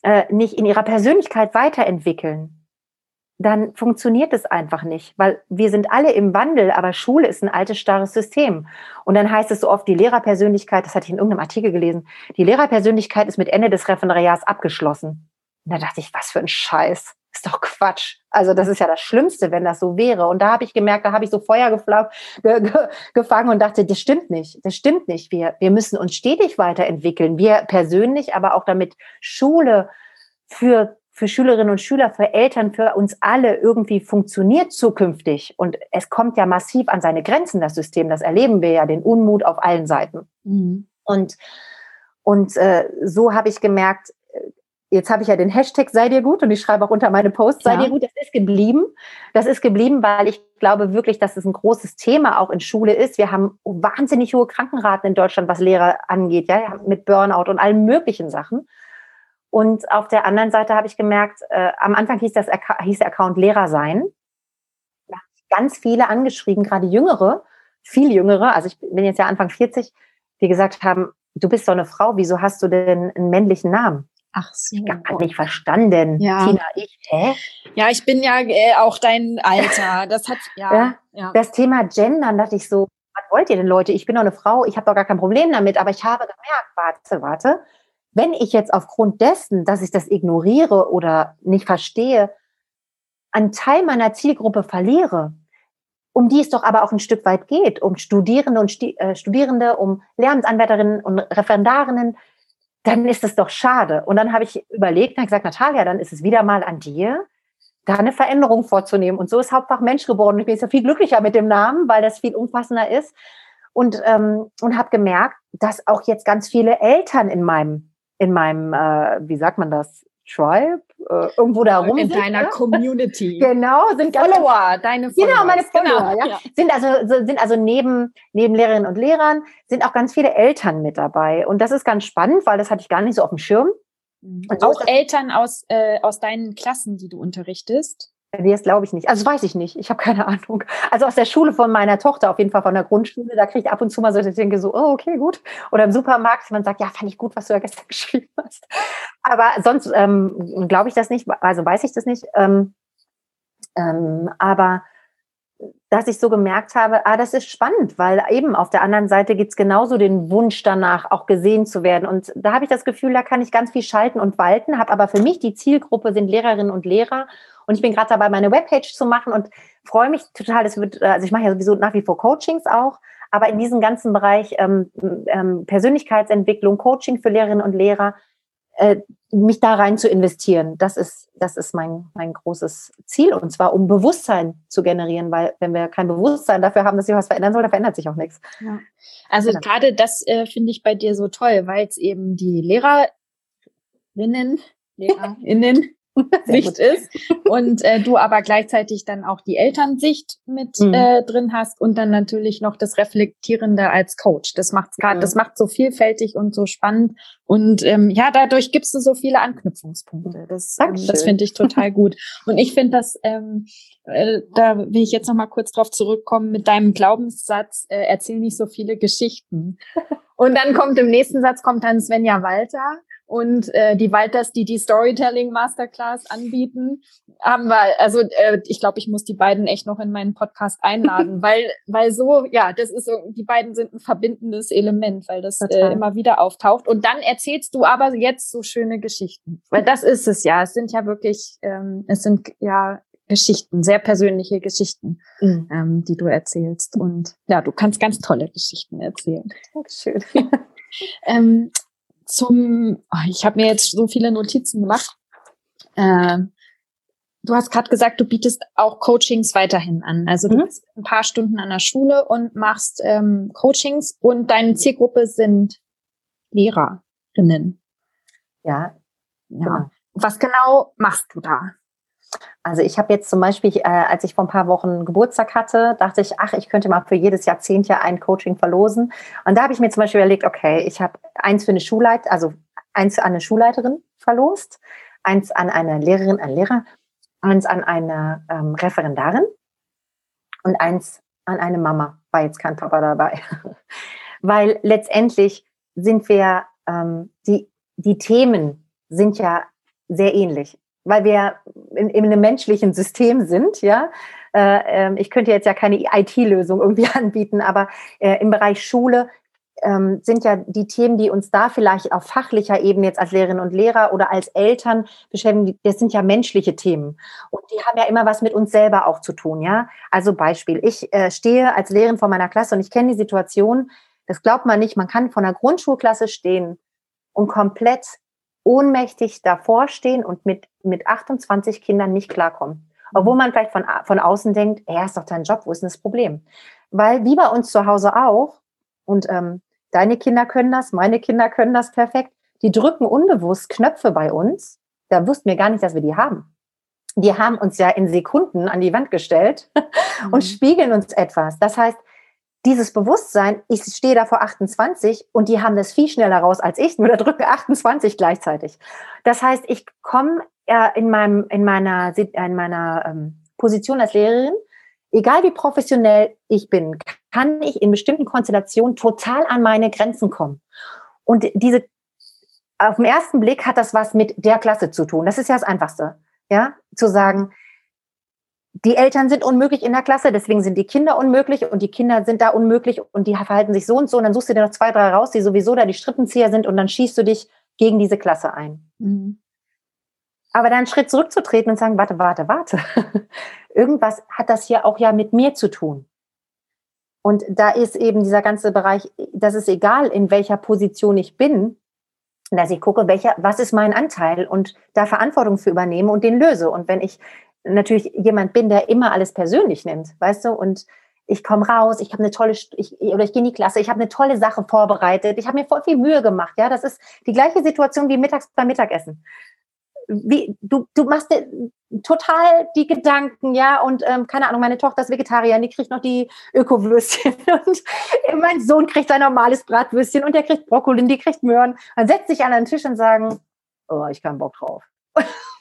äh, nicht in ihrer Persönlichkeit weiterentwickeln, dann funktioniert es einfach nicht, weil wir sind alle im Wandel, aber Schule ist ein altes, starres System. Und dann heißt es so oft, die Lehrerpersönlichkeit, das hatte ich in irgendeinem Artikel gelesen, die Lehrerpersönlichkeit ist mit Ende des Referendariats abgeschlossen. Und da dachte ich, was für ein Scheiß. Ist doch Quatsch. Also das ist ja das Schlimmste, wenn das so wäre. Und da habe ich gemerkt, da habe ich so Feuer ge ge gefangen und dachte, das stimmt nicht. Das stimmt nicht. Wir, wir müssen uns stetig weiterentwickeln. Wir persönlich, aber auch damit Schule für für Schülerinnen und Schüler, für Eltern, für uns alle irgendwie funktioniert zukünftig. Und es kommt ja massiv an seine Grenzen, das System. Das erleben wir ja, den Unmut auf allen Seiten. Mhm. Und, und äh, so habe ich gemerkt, jetzt habe ich ja den Hashtag sei dir gut und ich schreibe auch unter meine Posts sei ja. dir gut. Das ist geblieben. Das ist geblieben, weil ich glaube wirklich, dass es ein großes Thema auch in Schule ist. Wir haben wahnsinnig hohe Krankenraten in Deutschland, was Lehrer angeht, ja, mit Burnout und allen möglichen Sachen. Und auf der anderen Seite habe ich gemerkt, äh, am Anfang hieß, das, hieß der Account Lehrer sein. Da ganz viele angeschrieben, gerade Jüngere, viel Jüngere, also ich bin jetzt ja Anfang 40, die gesagt haben, du bist doch eine Frau, wieso hast du denn einen männlichen Namen? Ach so. Ich gar nicht verstanden. Ja. Tina, ich, hä? Ja, ich bin ja äh, auch dein Alter. Das hat, ja, ja, ja. Das Thema Gendern, dachte ich so, was wollt ihr denn Leute? Ich bin doch eine Frau, ich habe doch gar kein Problem damit, aber ich habe gemerkt, warte, warte, wenn ich jetzt aufgrund dessen, dass ich das ignoriere oder nicht verstehe, einen Teil meiner Zielgruppe verliere, um die es doch aber auch ein Stück weit geht, um Studierende und äh, Studierende, um Lehramtsanwärterinnen und Referendarinnen, dann ist es doch schade. Und dann habe ich überlegt, dann gesagt, Natalia, dann ist es wieder mal an dir, da eine Veränderung vorzunehmen. Und so ist Hauptfach Mensch geworden. Ich bin jetzt viel glücklicher mit dem Namen, weil das viel umfassender ist. Und, ähm, und habe gemerkt, dass auch jetzt ganz viele Eltern in meinem in meinem, äh, wie sagt man das, Tribe, äh, irgendwo da rum. In sind, deiner ne? Community. genau, sind Follower, deine Follower. Genau, meine Follower, genau, ja. ja. Sind also, sind also neben, neben Lehrerinnen und Lehrern, sind auch ganz viele Eltern mit dabei. Und das ist ganz spannend, weil das hatte ich gar nicht so auf dem Schirm. Mhm. Und so auch Eltern aus, äh, aus deinen Klassen, die du unterrichtest? Nee, das glaube ich nicht. Also weiß ich nicht. Ich habe keine Ahnung. Also aus der Schule von meiner Tochter, auf jeden Fall von der Grundschule, da kriege ich ab und zu mal so, dass ich denke so, oh, okay, gut. Oder im Supermarkt, man sagt, ja, fand ich gut, was du da gestern geschrieben hast. Aber sonst ähm, glaube ich das nicht, also weiß ich das nicht. Ähm, ähm, aber dass ich so gemerkt habe, ah, das ist spannend, weil eben auf der anderen Seite gibt's genauso den Wunsch danach, auch gesehen zu werden. Und da habe ich das Gefühl, da kann ich ganz viel schalten und walten, habe aber für mich die Zielgruppe sind Lehrerinnen und Lehrer. Und ich bin gerade dabei, meine Webpage zu machen und freue mich total. Das wird, also ich mache ja sowieso nach wie vor Coachings auch, aber in diesem ganzen Bereich ähm, ähm, Persönlichkeitsentwicklung, Coaching für Lehrerinnen und Lehrer, äh, mich da rein zu investieren. Das ist, das ist mein, mein großes Ziel und zwar um Bewusstsein zu generieren, weil wenn wir kein Bewusstsein dafür haben, dass sich was verändern soll, dann verändert sich auch nichts. Ja. Also genau. gerade das äh, finde ich bei dir so toll, weil es eben die Lehrerinnen, Lehrerinnen Sicht ist und äh, du aber gleichzeitig dann auch die Elternsicht mit mhm. äh, drin hast und dann natürlich noch das Reflektierende als Coach. Das macht's gerade, mhm. das macht so vielfältig und so spannend und ähm, ja, dadurch gibst du so viele Anknüpfungspunkte. Das, ähm, das finde ich total gut. Und ich finde das, ähm, äh, da will ich jetzt noch mal kurz drauf zurückkommen mit deinem Glaubenssatz: äh, Erzähl nicht so viele Geschichten. Und dann kommt im nächsten Satz kommt dann Svenja Walter und äh, die Walters, die die Storytelling Masterclass anbieten, haben wir, also äh, ich glaube, ich muss die beiden echt noch in meinen Podcast einladen, weil, weil so, ja, das ist so, die beiden sind ein verbindendes Element, weil das äh, immer wieder auftaucht. Und dann erzählst du aber jetzt so schöne Geschichten, weil das ist es ja. Es sind ja wirklich, ähm, es sind ja Geschichten, sehr persönliche Geschichten, mhm. ähm, die du erzählst. Und ja, du kannst ganz tolle Geschichten erzählen. Dankeschön. ähm, zum, oh, ich habe mir jetzt so viele Notizen gemacht. Äh, du hast gerade gesagt, du bietest auch Coachings weiterhin an. Also du mhm. bist ein paar Stunden an der Schule und machst ähm, Coachings und deine Zielgruppe sind Lehrerinnen. Ja. ja. Genau. Was genau machst du da? Also ich habe jetzt zum Beispiel, äh, als ich vor ein paar Wochen Geburtstag hatte, dachte ich, ach, ich könnte mal für jedes Jahrzehnt ja ein Coaching verlosen. Und da habe ich mir zum Beispiel überlegt, okay, ich habe eins für eine Schulleiterin, also eins an eine Schulleiterin verlost, eins an eine Lehrerin, einen Lehrer, eins an eine ähm, Referendarin und eins an eine Mama. War jetzt kein Papa dabei. Weil letztendlich sind wir, ähm, die, die Themen sind ja sehr ähnlich weil wir in, in einem menschlichen System sind, ja. Äh, ähm, ich könnte jetzt ja keine IT-Lösung irgendwie anbieten, aber äh, im Bereich Schule ähm, sind ja die Themen, die uns da vielleicht auf fachlicher Ebene jetzt als Lehrerinnen und Lehrer oder als Eltern beschäftigen, das sind ja menschliche Themen. Und die haben ja immer was mit uns selber auch zu tun, ja. Also Beispiel, ich äh, stehe als Lehrerin vor meiner Klasse und ich kenne die Situation, das glaubt man nicht, man kann vor einer Grundschulklasse stehen und komplett ohnmächtig davor stehen und mit, mit 28 Kindern nicht klarkommen. Obwohl man vielleicht von, von außen denkt, er ist doch dein Job, wo ist denn das Problem? Weil wie bei uns zu Hause auch, und ähm, deine Kinder können das, meine Kinder können das perfekt, die drücken unbewusst Knöpfe bei uns, da wussten wir gar nicht, dass wir die haben. Die haben uns ja in Sekunden an die Wand gestellt und mhm. spiegeln uns etwas. Das heißt, dieses Bewusstsein, ich stehe da vor 28 und die haben das viel schneller raus als ich, nur da drücken 28 gleichzeitig. Das heißt, ich komme äh, in, meinem, in meiner, in meiner ähm, Position als Lehrerin, egal wie professionell ich bin, kann ich in bestimmten Konstellationen total an meine Grenzen kommen. Und diese, auf den ersten Blick hat das was mit der Klasse zu tun. Das ist ja das Einfachste. Ja, zu sagen, die Eltern sind unmöglich in der Klasse, deswegen sind die Kinder unmöglich und die Kinder sind da unmöglich und die verhalten sich so und so und dann suchst du dir noch zwei, drei raus, die sowieso da die Strippenzieher sind und dann schießt du dich gegen diese Klasse ein. Mhm. Aber dann einen Schritt zurückzutreten und sagen, warte, warte, warte. Irgendwas hat das hier auch ja mit mir zu tun. Und da ist eben dieser ganze Bereich, das ist egal, in welcher Position ich bin, dass ich gucke, welcher, was ist mein Anteil und da Verantwortung für übernehme und den löse. Und wenn ich natürlich jemand bin, der immer alles persönlich nimmt, weißt du, und ich komme raus, ich habe eine tolle, ich, oder ich gehe in die Klasse, ich habe eine tolle Sache vorbereitet, ich habe mir voll viel Mühe gemacht, ja, das ist die gleiche Situation wie mittags beim Mittagessen. Wie, du, du machst dir total die Gedanken, ja, und ähm, keine Ahnung, meine Tochter ist Vegetarier, die kriegt noch die Ökowürstchen und mein Sohn kriegt sein normales Bratwürstchen und der kriegt Brokkoli die kriegt Möhren. Man setzt sich an den Tisch und sagen, oh, ich kann Bock drauf.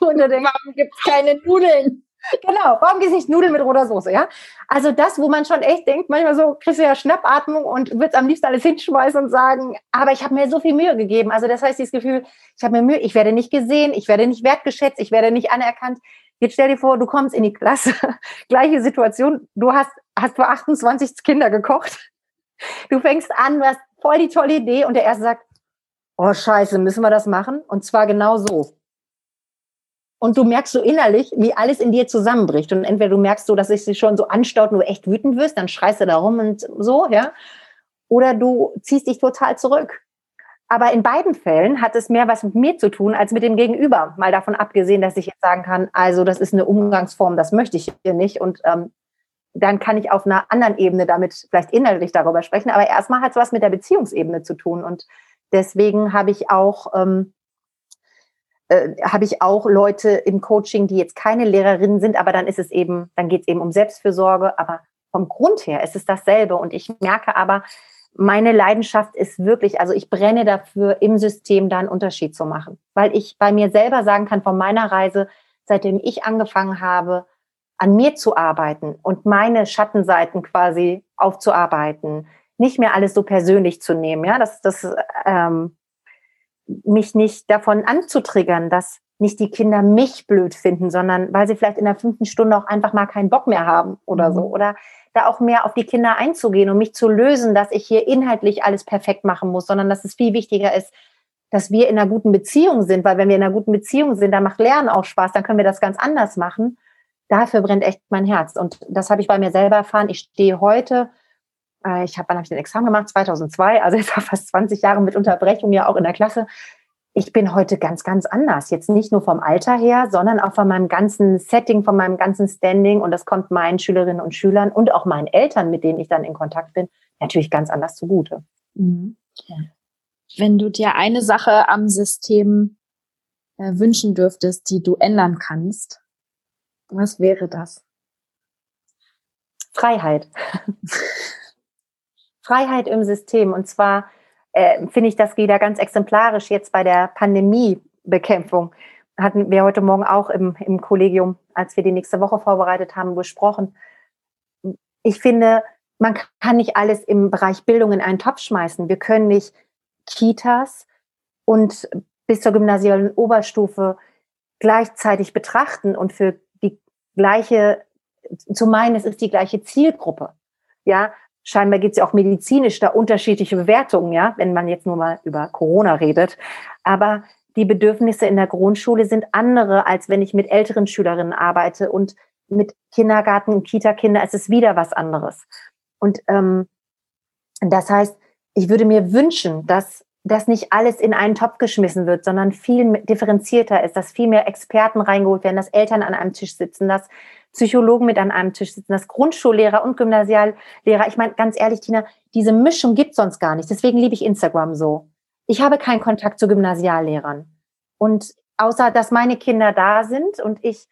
Und du denkst, warum gibt es keine Nudeln? Genau, warum gibt es nicht Nudeln mit roter Soße, ja? Also das, wo man schon echt denkt, manchmal so kriegst du ja Schnappatmung und willst am liebsten alles hinschmeißen und sagen, aber ich habe mir so viel Mühe gegeben. Also das heißt, dieses Gefühl, ich habe mir Mühe, ich werde nicht gesehen, ich werde nicht wertgeschätzt, ich werde nicht anerkannt. Jetzt stell dir vor, du kommst in die Klasse, gleiche Situation, du hast, hast für 28 Kinder gekocht. Du fängst an, du hast voll die tolle Idee und der erste sagt, oh scheiße, müssen wir das machen? Und zwar genau so. Und du merkst so innerlich, wie alles in dir zusammenbricht. Und entweder du merkst so, dass es sich schon so anstaut und du echt wütend wirst, dann schreist du da rum und so, ja. Oder du ziehst dich total zurück. Aber in beiden Fällen hat es mehr was mit mir zu tun als mit dem Gegenüber. Mal davon abgesehen, dass ich jetzt sagen kann, also das ist eine Umgangsform, das möchte ich hier nicht. Und ähm, dann kann ich auf einer anderen Ebene damit vielleicht inhaltlich darüber sprechen. Aber erstmal hat es was mit der Beziehungsebene zu tun. Und deswegen habe ich auch ähm, äh, habe ich auch Leute im Coaching, die jetzt keine Lehrerinnen sind, aber dann ist es eben, dann geht es eben um Selbstfürsorge, aber vom Grund her ist es dasselbe. Und ich merke aber, meine Leidenschaft ist wirklich, also ich brenne dafür, im System da einen Unterschied zu machen, weil ich bei mir selber sagen kann, von meiner Reise, seitdem ich angefangen habe, an mir zu arbeiten und meine Schattenseiten quasi aufzuarbeiten, nicht mehr alles so persönlich zu nehmen, ja, das, das ähm, mich nicht davon anzutriggern, dass nicht die Kinder mich blöd finden, sondern weil sie vielleicht in der fünften Stunde auch einfach mal keinen Bock mehr haben oder mhm. so. Oder da auch mehr auf die Kinder einzugehen und mich zu lösen, dass ich hier inhaltlich alles perfekt machen muss, sondern dass es viel wichtiger ist, dass wir in einer guten Beziehung sind, weil wenn wir in einer guten Beziehung sind, dann macht Lernen auch Spaß, dann können wir das ganz anders machen. Dafür brennt echt mein Herz. Und das habe ich bei mir selber erfahren. Ich stehe heute Äh, ich habe, wann habe ich den Examen gemacht? 2002, also jetzt war fast 20 Jahre mit Unterbrechung ja auch in der Klasse. Ich bin heute ganz, ganz anders. Jetzt nicht nur vom Alter her, sondern auch von meinem ganzen Setting, von meinem ganzen Standing. Und das kommt meinen Schülerinnen und Schülern und auch meinen Eltern, mit denen ich dann in Kontakt bin, natürlich ganz anders zugute. Mhm. Wenn du dir eine Sache am System äh, wünschen dürftest, die du ändern kannst, was wäre das? Freiheit. Freiheit im System. Und zwar äh, finde ich das wieder ganz exemplarisch jetzt bei der Pandemiebekämpfung. Hatten wir heute Morgen auch im, im Kollegium, als wir die nächste Woche vorbereitet haben, besprochen. Ich finde, man kann nicht alles im Bereich Bildung in einen Topf schmeißen. Wir können nicht Kitas und bis zur gymnasialen Oberstufe gleichzeitig betrachten und für die gleiche, zu meinen, es ist die gleiche Zielgruppe. Ja, scheinbar gibt es ja auch medizinisch da unterschiedliche Bewertungen, ja, wenn man jetzt nur mal über Corona redet. Aber die Bedürfnisse in der Grundschule sind andere, als wenn ich mit älteren Schülerinnen arbeite und mit Kindergarten und Kita-Kinder ist es wieder was anderes. Und ähm, das heißt, ich würde mir wünschen, dass dass nicht alles in einen Topf geschmissen wird, sondern viel differenzierter ist, dass viel mehr Experten reingeholt werden, dass Eltern an einem Tisch sitzen, dass Psychologen mit an einem Tisch sitzen, dass Grundschullehrer und Gymnasiallehrer. Ich meine, ganz ehrlich, Tina, diese Mischung gibt sonst gar nicht. Deswegen liebe ich Instagram so. Ich habe keinen Kontakt zu Gymnasiallehrern. Und außer, dass meine Kinder da sind und ich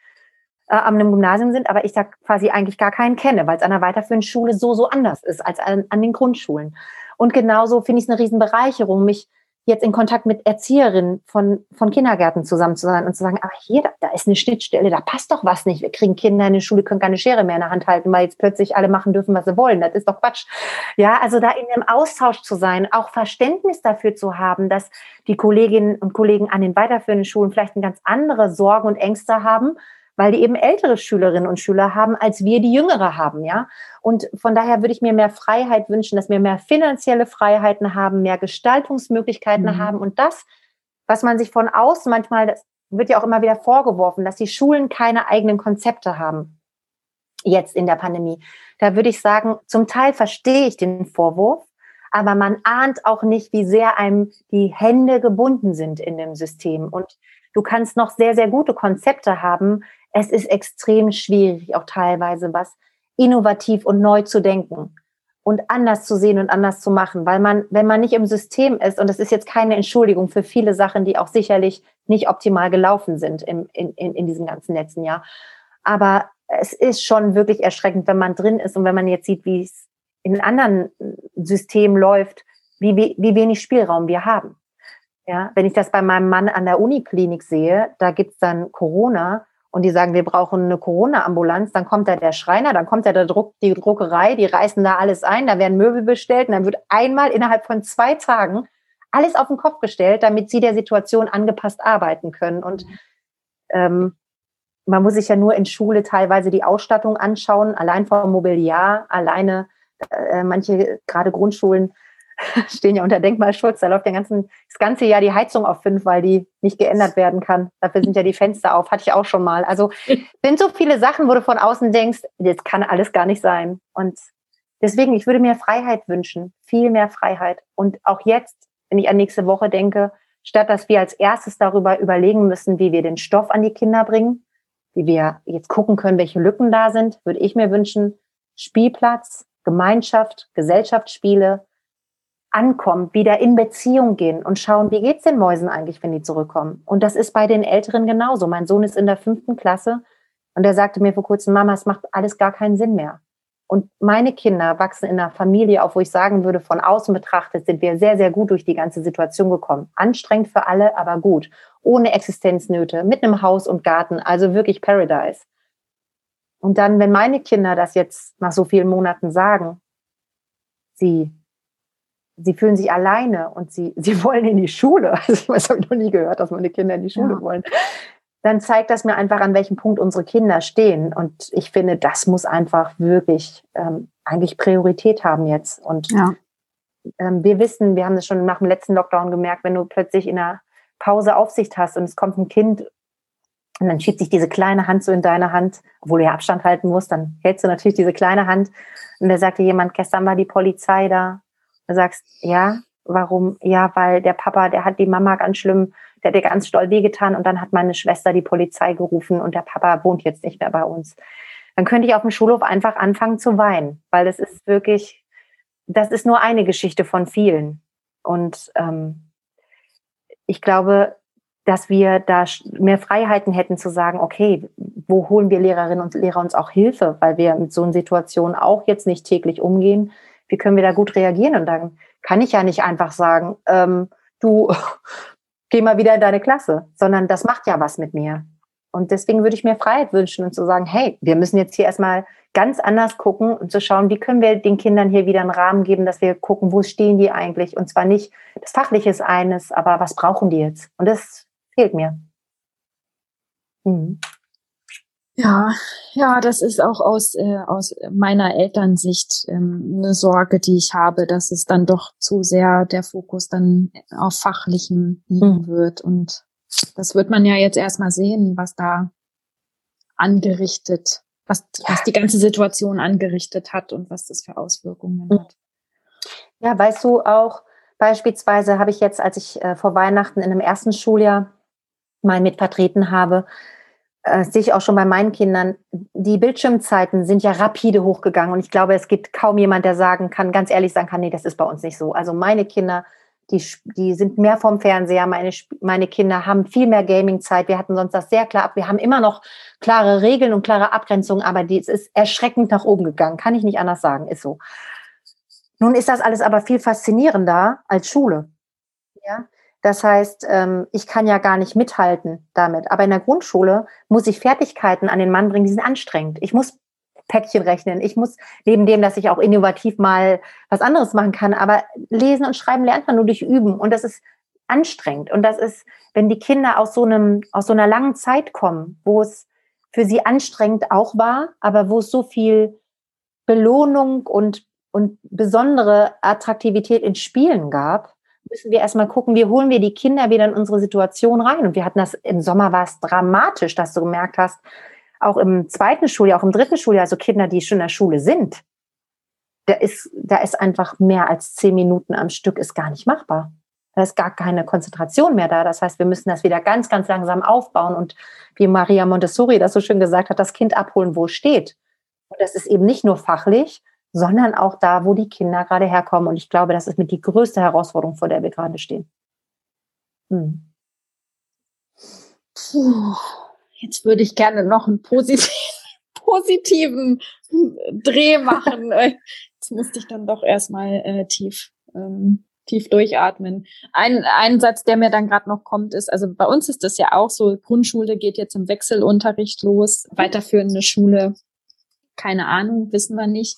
äh, an Gymnasium sind, aber ich da quasi eigentlich gar keinen kenne, weil es an einer weiterführenden Schule so, so anders ist als an, an den Grundschulen. Und genauso finde ich es eine Riesenbereicherung, mich jetzt in Kontakt mit Erzieherinnen von, von Kindergärten zusammen zu sein und zu sagen, ach hier, da, da ist eine Schnittstelle, da passt doch was nicht. Wir kriegen Kinder in der Schule, können keine Schere mehr in der Hand halten, weil jetzt plötzlich alle machen dürfen, was sie wollen. Das ist doch Quatsch. Ja, also da in einem Austausch zu sein, auch Verständnis dafür zu haben, dass die Kolleginnen und Kollegen an den weiterführenden Schulen vielleicht eine ganz andere Sorgen und Ängste haben weil die eben ältere Schülerinnen und Schüler haben, als wir die jüngere haben, ja. Und von daher würde ich mir mehr Freiheit wünschen, dass wir mehr finanzielle Freiheiten haben, mehr Gestaltungsmöglichkeiten mhm. haben und das, was man sich von außen manchmal, das wird ja auch immer wieder vorgeworfen, dass die Schulen keine eigenen Konzepte haben. Jetzt in der Pandemie. Da würde ich sagen, zum Teil verstehe ich den Vorwurf, aber man ahnt auch nicht, wie sehr einem die Hände gebunden sind in dem System. Und du kannst noch sehr, sehr gute Konzepte haben, es ist extrem schwierig, auch teilweise was innovativ und neu zu denken und anders zu sehen und anders zu machen, weil man, wenn man nicht im System ist, und das ist jetzt keine Entschuldigung für viele Sachen, die auch sicherlich nicht optimal gelaufen sind im, in, in, in diesem ganzen letzten Jahr. Aber es ist schon wirklich erschreckend, wenn man drin ist und wenn man jetzt sieht, wie es in anderen Systemen läuft, wie, wie, wie wenig Spielraum wir haben. Ja, wenn ich das bei meinem Mann an der Uniklinik sehe, da gibt's dann Corona und die sagen, wir brauchen eine Corona-Ambulanz, dann kommt da der Schreiner, dann kommt da der Druck, die Druckerei, die reißen da alles ein, da werden Möbel bestellt. Und dann wird einmal innerhalb von zwei Tagen alles auf den Kopf gestellt, damit sie der Situation angepasst arbeiten können. Und ähm, man muss sich ja nur in Schule teilweise die Ausstattung anschauen, allein vom Mobiliar, alleine äh, manche gerade Grundschulen stehen ja unter Denkmalschutz. Da läuft ja ganzen, das ganze Jahr die Heizung auf fünf, weil die nicht geändert werden kann. Dafür sind ja die Fenster auf. Hatte ich auch schon mal. Also sind so viele Sachen, wo du von außen denkst, das kann alles gar nicht sein. Und deswegen, ich würde mir Freiheit wünschen. Viel mehr Freiheit. Und auch jetzt, wenn ich an nächste Woche denke, statt dass wir als erstes darüber überlegen müssen, wie wir den Stoff an die Kinder bringen, wie wir jetzt gucken können, welche Lücken da sind, würde ich mir wünschen, Spielplatz, Gemeinschaft, Gesellschaftsspiele, ankommen, wieder in Beziehung gehen und schauen, wie geht's den Mäusen eigentlich, wenn die zurückkommen. Und das ist bei den Älteren genauso. Mein Sohn ist in der fünften Klasse und er sagte mir vor kurzem, Mama, es macht alles gar keinen Sinn mehr. Und meine Kinder wachsen in einer Familie auf, wo ich sagen würde, von außen betrachtet sind wir sehr, sehr gut durch die ganze Situation gekommen. Anstrengend für alle, aber gut. Ohne Existenznöte, mit einem Haus und Garten, also wirklich Paradise. Und dann, wenn meine Kinder das jetzt nach so vielen Monaten sagen, sie sie fühlen sich alleine und sie, sie wollen in die Schule. Also das habe ich noch nie gehört, dass meine Kinder in die Schule ja. wollen. Dann zeigt das mir einfach, an welchem Punkt unsere Kinder stehen. Und ich finde, das muss einfach wirklich ähm, eigentlich Priorität haben jetzt. Und ja. ähm, wir wissen, wir haben das schon nach dem letzten Lockdown gemerkt, wenn du plötzlich in einer Pause Aufsicht hast und es kommt ein Kind Und dann schiebt sich diese kleine Hand so in deine Hand, obwohl du ja Abstand halten musst, dann hältst du natürlich diese kleine Hand. Und da sagte jemand, gestern war die Polizei da. Du sagst, ja, warum? Ja, weil der Papa, der hat die Mama ganz schlimm, der hat ihr ganz doll wehgetan und dann hat meine Schwester die Polizei gerufen und der Papa wohnt jetzt nicht mehr bei uns. Dann könnte ich auf dem Schulhof einfach anfangen zu weinen, weil das ist wirklich, das ist nur eine Geschichte von vielen. Und ähm, ich glaube, dass wir da mehr Freiheiten hätten zu sagen, okay, wo holen wir Lehrerinnen und Lehrer uns auch Hilfe, weil wir mit so einer Situation auch jetzt nicht täglich umgehen. Wie können wir da gut reagieren? Und dann kann ich ja nicht einfach sagen, ähm, du geh mal wieder in deine Klasse, sondern das macht ja was mit mir. Und deswegen würde ich mir Freiheit wünschen und zu sagen, hey, wir müssen jetzt hier erstmal ganz anders gucken und zu schauen, wie können wir den Kindern hier wieder einen Rahmen geben, dass wir gucken, wo stehen die eigentlich? Und zwar nicht das Fachliche ist eines, aber was brauchen die jetzt? Und das fehlt mir. Mhm. Ja, ja, das ist auch aus, äh, aus meiner Elternsicht ähm, eine Sorge, die ich habe, dass es dann doch zu sehr der Fokus dann auf Fachlichen liegen mhm. wird. Und das wird man ja jetzt erstmal sehen, was da angerichtet, was, was die ganze Situation angerichtet hat und was das für Auswirkungen mhm. hat. Ja, weißt du auch, beispielsweise habe ich jetzt, als ich äh, vor Weihnachten in einem ersten Schuljahr mal mit vertreten habe, äh, sehe ich auch schon bei meinen Kindern, die Bildschirmzeiten sind ja rapide hochgegangen und ich glaube, es gibt kaum jemand, der sagen kann, ganz ehrlich sagen kann, nee, das ist bei uns nicht so. Also meine Kinder, die, die sind mehr vom Fernseher, meine, meine Kinder haben viel mehr Gaming-Zeit. Wir hatten sonst das sehr klar ab. Wir haben immer noch klare Regeln und klare Abgrenzungen, aber es ist erschreckend nach oben gegangen. Kann ich nicht anders sagen, ist so. Nun ist das alles aber viel faszinierender als Schule. Ja, das heißt, ähm, ich kann ja gar nicht mithalten damit. Aber in der Grundschule muss ich Fertigkeiten an den Mann bringen, die sind anstrengend. Ich muss Päckchen rechnen. Ich muss neben dem, dass ich auch innovativ mal was anderes machen kann, aber lesen und schreiben lernt man nur durch Üben und das ist anstrengend und das ist, wenn die Kinder aus so einem aus so einer langen Zeit kommen, wo es für sie anstrengend auch war, aber wo es so viel Belohnung und und besondere Attraktivität in Spielen gab, müssen wir erstmal gucken, wie holen wir die Kinder wieder in unsere Situation rein. Und wir hatten das im Sommer war es dramatisch, dass du gemerkt hast, auch im zweiten Schuljahr, auch im dritten Schuljahr, also Kinder, die schon in der Schule sind, da ist, da ist einfach mehr als zehn Minuten am Stück ist gar nicht machbar. Da ist gar keine Konzentration mehr da. Das heißt, wir müssen das wieder ganz, ganz langsam aufbauen und wie Maria Montessori das so schön gesagt hat, das Kind abholen, wo es steht. Und das ist eben nicht nur fachlich, sondern auch da, wo die Kinder gerade herkommen. Und ich glaube, das ist mit die größte Herausforderung, vor der wir gerade stehen. Hm. Puh, jetzt würde ich gerne noch einen positiven, positiven Dreh machen. Jetzt musste ich dann doch erstmal äh, tief, ähm, tief durchatmen. Ein, ein Satz, der mir dann gerade noch kommt, ist, also bei uns ist das ja auch so, Grundschule geht jetzt im Wechselunterricht los, weiterführende Schule, keine Ahnung, wissen wir nicht.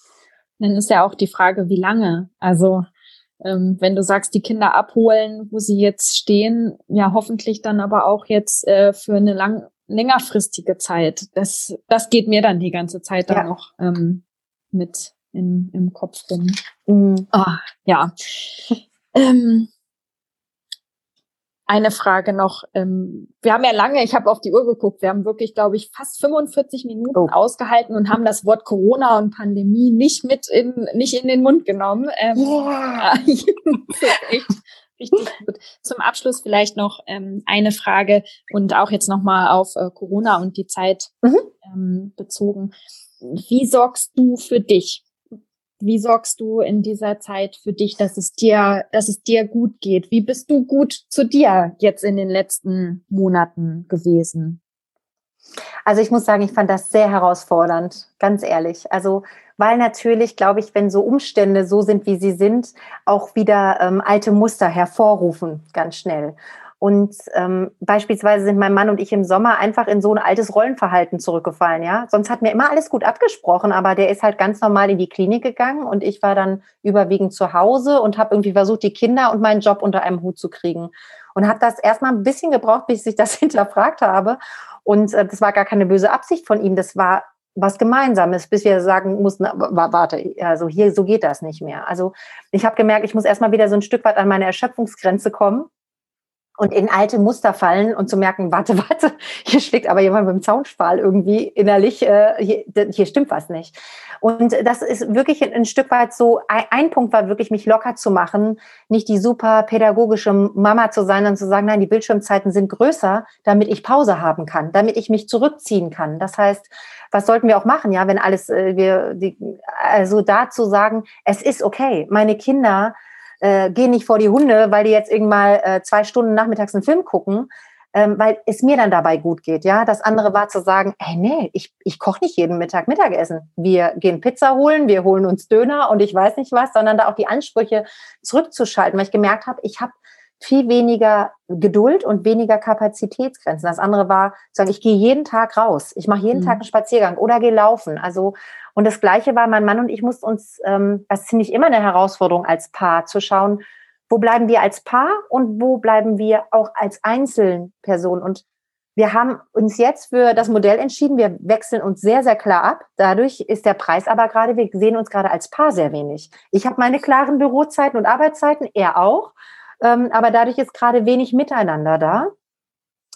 Dann ist ja auch die Frage, wie lange. Also ähm, wenn du sagst, die Kinder abholen, wo sie jetzt stehen, ja hoffentlich dann aber auch jetzt äh, für eine lang längerfristige Zeit. Das, das geht mir dann die ganze Zeit dann ja. noch ähm, mit in, im Kopf rum. Mhm. Ah, ja. ähm, eine Frage noch. Ähm, wir haben ja lange, ich habe auf die Uhr geguckt, wir haben wirklich, glaube ich, fast 45 Minuten oh. ausgehalten und haben das Wort Corona und Pandemie nicht mit in, nicht in den Mund genommen. Ähm, yeah. echt richtig gut. Zum Abschluss vielleicht noch ähm, eine Frage und auch jetzt nochmal auf äh, Corona und die Zeit mhm. ähm, bezogen. Wie sorgst du für dich? Wie sorgst du in dieser Zeit für dich, dass es dir, dass es dir gut geht? Wie bist du gut zu dir jetzt in den letzten Monaten gewesen? Also ich muss sagen, ich fand das sehr herausfordernd, ganz ehrlich. Also weil natürlich, glaube ich, wenn so Umstände so sind, wie sie sind, auch wieder ähm, alte Muster hervorrufen, ganz schnell. Und ähm, beispielsweise sind mein Mann und ich im Sommer einfach in so ein altes Rollenverhalten zurückgefallen, ja. Sonst hat mir immer alles gut abgesprochen, aber der ist halt ganz normal in die Klinik gegangen und ich war dann überwiegend zu Hause und habe irgendwie versucht, die Kinder und meinen Job unter einem Hut zu kriegen. Und habe das erstmal ein bisschen gebraucht, bis ich das hinterfragt habe. Und äh, das war gar keine böse Absicht von ihm. Das war was Gemeinsames, bis wir sagen mussten, warte, also hier, so geht das nicht mehr. Also ich habe gemerkt, ich muss erstmal wieder so ein Stück weit an meine Erschöpfungsgrenze kommen und in alte Muster fallen und zu merken, warte, warte, hier schlägt aber jemand mit dem Zaunspal irgendwie innerlich, äh, hier, hier stimmt was nicht. Und das ist wirklich ein, ein Stück weit so, ein, ein, Punkt war wirklich, mich locker zu machen, nicht die super pädagogische Mama zu sein und zu sagen, nein, die Bildschirmzeiten sind größer, damit ich Pause haben kann, damit ich mich zurückziehen kann. Das heißt, was sollten wir auch machen, ja, wenn alles, äh, wir, die, also da zu sagen, es ist okay, meine Kinder, äh, geh nicht vor die Hunde, weil die jetzt irgendwann äh, zwei Stunden nachmittags einen Film gucken, ähm, weil es mir dann dabei gut geht. Ja, das andere war zu sagen, hey, nee, ich, ich koche nicht jeden Mittag Mittagessen. Wir gehen Pizza holen, wir holen uns Döner und ich weiß nicht was, sondern da auch die Ansprüche zurückzuschalten, weil ich gemerkt habe, ich habe viel weniger Geduld und weniger Kapazitätsgrenzen. Das andere war, zu sagen, ich gehe jeden Tag raus, ich mache jeden mhm. Tag einen Spaziergang oder gehe laufen. Also und das Gleiche war, mein Mann und ich mussten uns, ähm, das finde ich immer eine Herausforderung als Paar, zu schauen, wo bleiben wir als Paar und wo bleiben wir auch als Einzelperson. Und wir haben uns jetzt für das Modell entschieden. Wir wechseln uns sehr, sehr klar ab. Dadurch ist der Preis aber gerade, wir sehen uns gerade als Paar sehr wenig. Ich habe meine klaren Bürozeiten und Arbeitszeiten, er auch. Ähm, aber dadurch ist gerade wenig Miteinander da.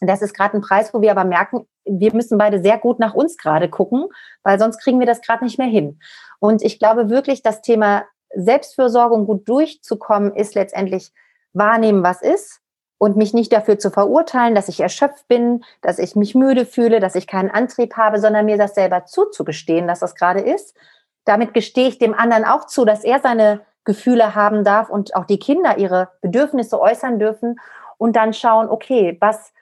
Das ist gerade ein Preis, wo wir aber merken, wir müssen beide sehr gut nach uns gerade gucken, weil sonst kriegen wir das gerade nicht mehr hin. Und ich glaube wirklich, das Thema Selbstfürsorge und gut durchzukommen, ist letztendlich wahrnehmen, was ist und mich nicht dafür zu verurteilen, dass ich erschöpft bin, dass ich mich müde fühle, dass ich keinen Antrieb habe, sondern mir das selber zuzugestehen, dass das gerade ist. Damit gestehe ich dem anderen auch zu, dass er seine Gefühle haben darf und auch die Kinder ihre Bedürfnisse äußern dürfen und dann schauen, okay, was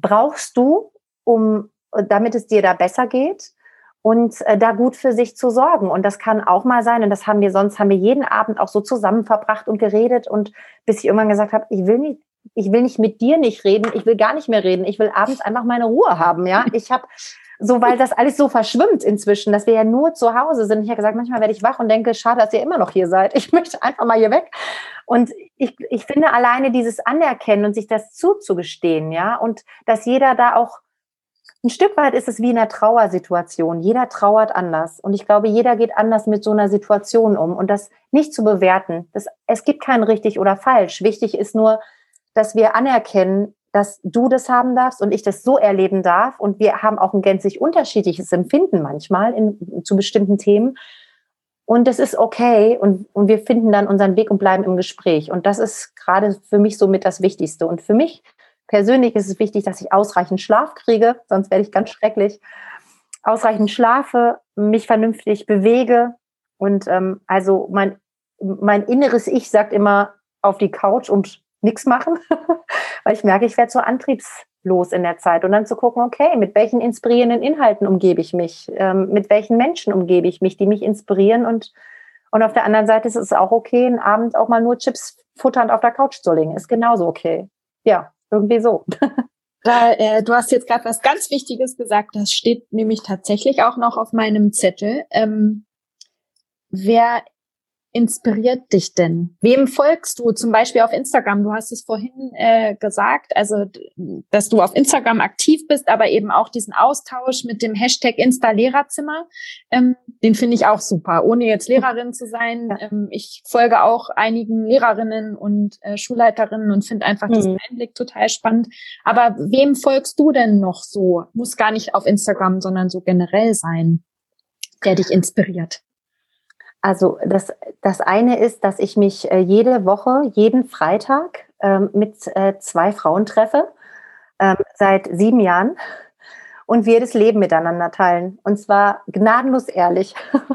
brauchst du, um, damit es dir da besser geht und äh, da gut für sich zu sorgen. Und das kann auch mal sein, und das haben wir sonst, haben wir jeden Abend auch so zusammen verbracht und geredet und bis ich irgendwann gesagt habe, ich will nicht, ich will nicht mit dir nicht reden, ich will gar nicht mehr reden, ich will abends einfach meine Ruhe haben, ja. Ich habe so, weil das alles so verschwimmt inzwischen, dass wir ja nur zu Hause sind. Ich habe gesagt, manchmal werde ich wach und denke, schade, dass ihr immer noch hier seid. Ich möchte einfach mal hier weg. Und ich, ich finde alleine dieses Anerkennen und sich das zuzugestehen, ja, und dass jeder da auch ein Stück weit ist es wie in einer Trauersituation. Jeder trauert anders. Und ich glaube, jeder geht anders mit so einer Situation um. Und das nicht zu bewerten. Das, es gibt kein richtig oder falsch. Wichtig ist nur, dass wir anerkennen, dass du das haben darfst und ich das so erleben darf. Und wir haben auch ein gänzlich unterschiedliches Empfinden manchmal in, zu bestimmten Themen. Und das ist okay und, und wir finden dann unseren Weg und bleiben im Gespräch. Und das ist gerade für mich somit das Wichtigste. Und für mich persönlich ist es wichtig, dass ich ausreichend Schlaf kriege, sonst werde ich ganz schrecklich. Ausreichend schlafe, mich vernünftig bewege und ähm, also mein, mein inneres Ich sagt immer auf die Couch und nichts machen, weil ich merke, ich werde so antriebs los in der Zeit und dann zu gucken, okay, mit welchen inspirierenden Inhalten umgebe ich mich, ähm, mit welchen Menschen umgebe ich mich, die mich inspirieren und und auf der anderen Seite ist es auch okay, einen Abend auch mal nur Chips futternd auf der Couch zu legen, ist genauso okay. Ja, irgendwie so. Da, äh, du hast jetzt gerade was ganz Wichtiges gesagt, das steht nämlich tatsächlich auch noch auf meinem Zettel. Ähm, wer inspiriert dich denn? Wem folgst du? Zum Beispiel auf Instagram. Du hast es vorhin äh, gesagt, also dass du auf Instagram aktiv bist, aber eben auch diesen Austausch mit dem Hashtag Insta-Lehrerzimmer. Ähm, den finde ich auch super, ohne jetzt Lehrerin zu sein. Ähm, ich folge auch einigen Lehrerinnen und äh, Schulleiterinnen und finde einfach mhm. diesen Einblick total spannend. Aber wem folgst du denn noch so? Muss gar nicht auf Instagram, sondern so generell sein, der dich inspiriert. Also das, das eine ist, dass ich mich äh, jede Woche, jeden Freitag ähm, mit äh, zwei Frauen treffe, ähm, seit sieben Jahren und wir das Leben miteinander teilen. Und zwar gnadenlos ehrlich.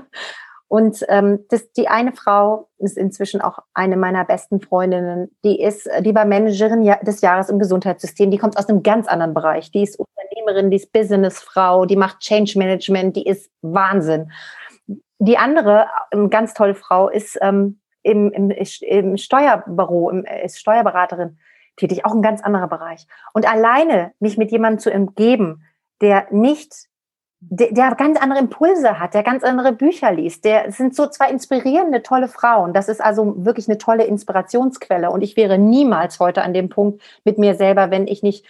Und ähm, das, die eine Frau ist inzwischen auch eine meiner besten Freundinnen. Die ist, die war Managerin des Jahres im Gesundheitssystem. Die kommt aus einem ganz anderen Bereich. Die ist Unternehmerin, die ist Businessfrau, die macht Change Management, die ist Wahnsinn. Die andere, eine ähm, ganz tolle Frau, ist ähm, im, im, im Steuerbüro, im, ist Steuerberaterin tätig, auch ein ganz anderer Bereich. Und alleine mich mit jemandem zu umgeben, der nicht, der, der ganz andere Impulse hat, der ganz andere Bücher liest, der sind so zwei inspirierende, tolle Frauen. Das ist also wirklich eine tolle Inspirationsquelle. Und ich wäre niemals heute an dem Punkt mit mir selber, wenn ich nicht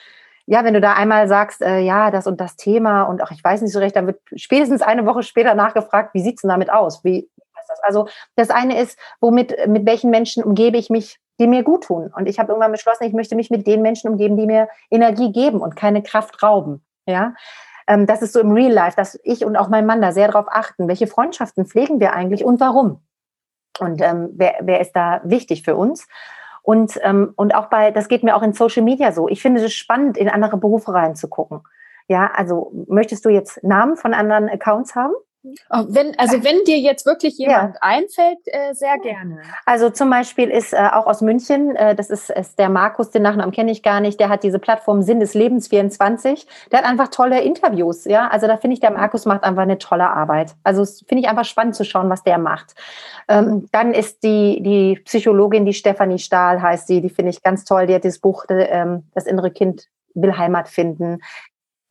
ja, wenn du da einmal sagst, äh, ja, das und das Thema und auch ich weiß nicht so recht, dann wird spätestens eine Woche später nachgefragt, wie sieht's denn damit aus? Wie ist das? Also das eine ist, womit, mit welchen Menschen umgebe ich mich die mir gut tun. Und ich habe irgendwann beschlossen, ich möchte mich mit den Menschen umgeben, die mir Energie geben und keine Kraft rauben. Ja, ähm, das ist so im Real Life, dass ich und auch mein Mann da sehr darauf achten, welche Freundschaften pflegen wir eigentlich und warum. Und ähm, wer, wer ist da wichtig für uns? Und, ähm, und auch bei, das geht mir auch in Social Media so. Ich finde es spannend, in andere Berufe reinzugucken. Ja, also möchtest du jetzt Namen von anderen Accounts haben? Oh, wenn, also wenn dir jetzt wirklich jemand ja. einfällt, äh, sehr gerne. Also zum Beispiel ist äh, auch aus München, äh, das ist, ist der Markus, den Nachnamen kenne ich gar nicht, der hat diese Plattform Sinn des Lebens 24. Der hat einfach tolle Interviews, ja. Also da finde ich, der Markus macht einfach eine tolle Arbeit. Also finde ich einfach spannend zu schauen, was der macht. Ähm, dann ist die, die Psychologin, die Stefanie Stahl heißt sie, die finde ich ganz toll. Die hat das Buch ähm, Das innere Kind will Heimat finden.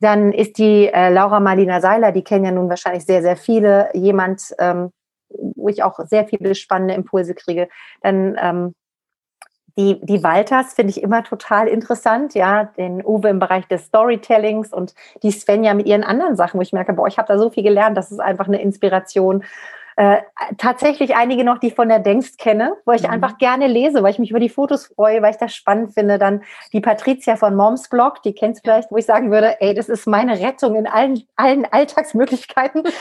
Dann ist die äh, Laura Marlina Seiler, die kennen ja nun wahrscheinlich sehr, sehr viele, jemand, ähm, wo ich auch sehr viele spannende Impulse kriege. Dann ähm, die, die Walters finde ich immer total interessant, ja, den Uwe im Bereich des Storytellings und die Svenja mit ihren anderen Sachen, wo ich merke, boah, ich habe da so viel gelernt, das ist einfach eine Inspiration. Äh, tatsächlich einige noch, die ich von der Denkst kenne, wo ich mhm. einfach gerne lese, weil ich mich über die Fotos freue, weil ich das spannend finde. Dann die Patricia von Moms Blog, die kennst vielleicht, wo ich sagen würde, ey, das ist meine Rettung in allen, allen Alltagsmöglichkeiten.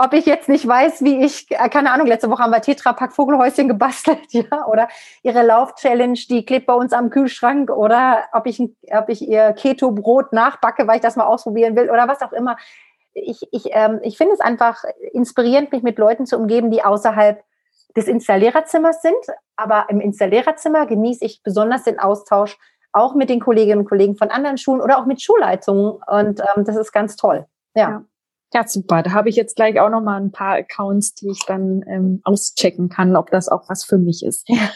Ob ich jetzt nicht weiß, wie ich, äh, keine Ahnung, letzte Woche haben wir Tetrapack Vogelhäuschen gebastelt, ja, oder ihre Lauf-Challenge, die klebt bei uns am Kühlschrank, oder ob ich, ob ich ihr Keto-Brot nachbacke, weil ich das mal ausprobieren will, oder was auch immer ich, ich, ähm, ich finde es einfach inspirierend, mich mit Leuten zu umgeben, die außerhalb des Installiererzimmers sind. Aber im Installiererzimmer genieße ich besonders den Austausch auch mit den Kolleginnen und Kollegen von anderen Schulen oder auch mit Schulleitungen. Und ähm, das ist ganz toll. Ja. ja. Ja, super. Da habe ich jetzt gleich auch noch mal ein paar Accounts, die ich dann ähm, auschecken kann, ob das auch was für mich ist. Ja,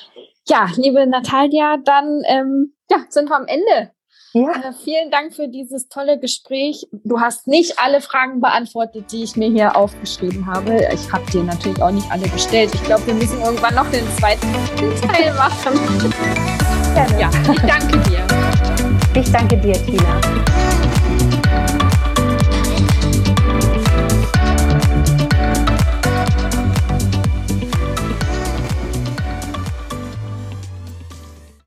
ja liebe Natalia, dann ähm, ja, sind wir am Ende ja. Äh, vielen Dank für dieses tolle Gespräch. Du hast nicht alle Fragen beantwortet, die ich mir hier aufgeschrieben habe. Ich habe dir natürlich auch nicht alle gestellt. Ich glaube, wir müssen irgendwann noch den zweiten Teil machen. Ja, ich danke dir. Ich danke dir, Tina.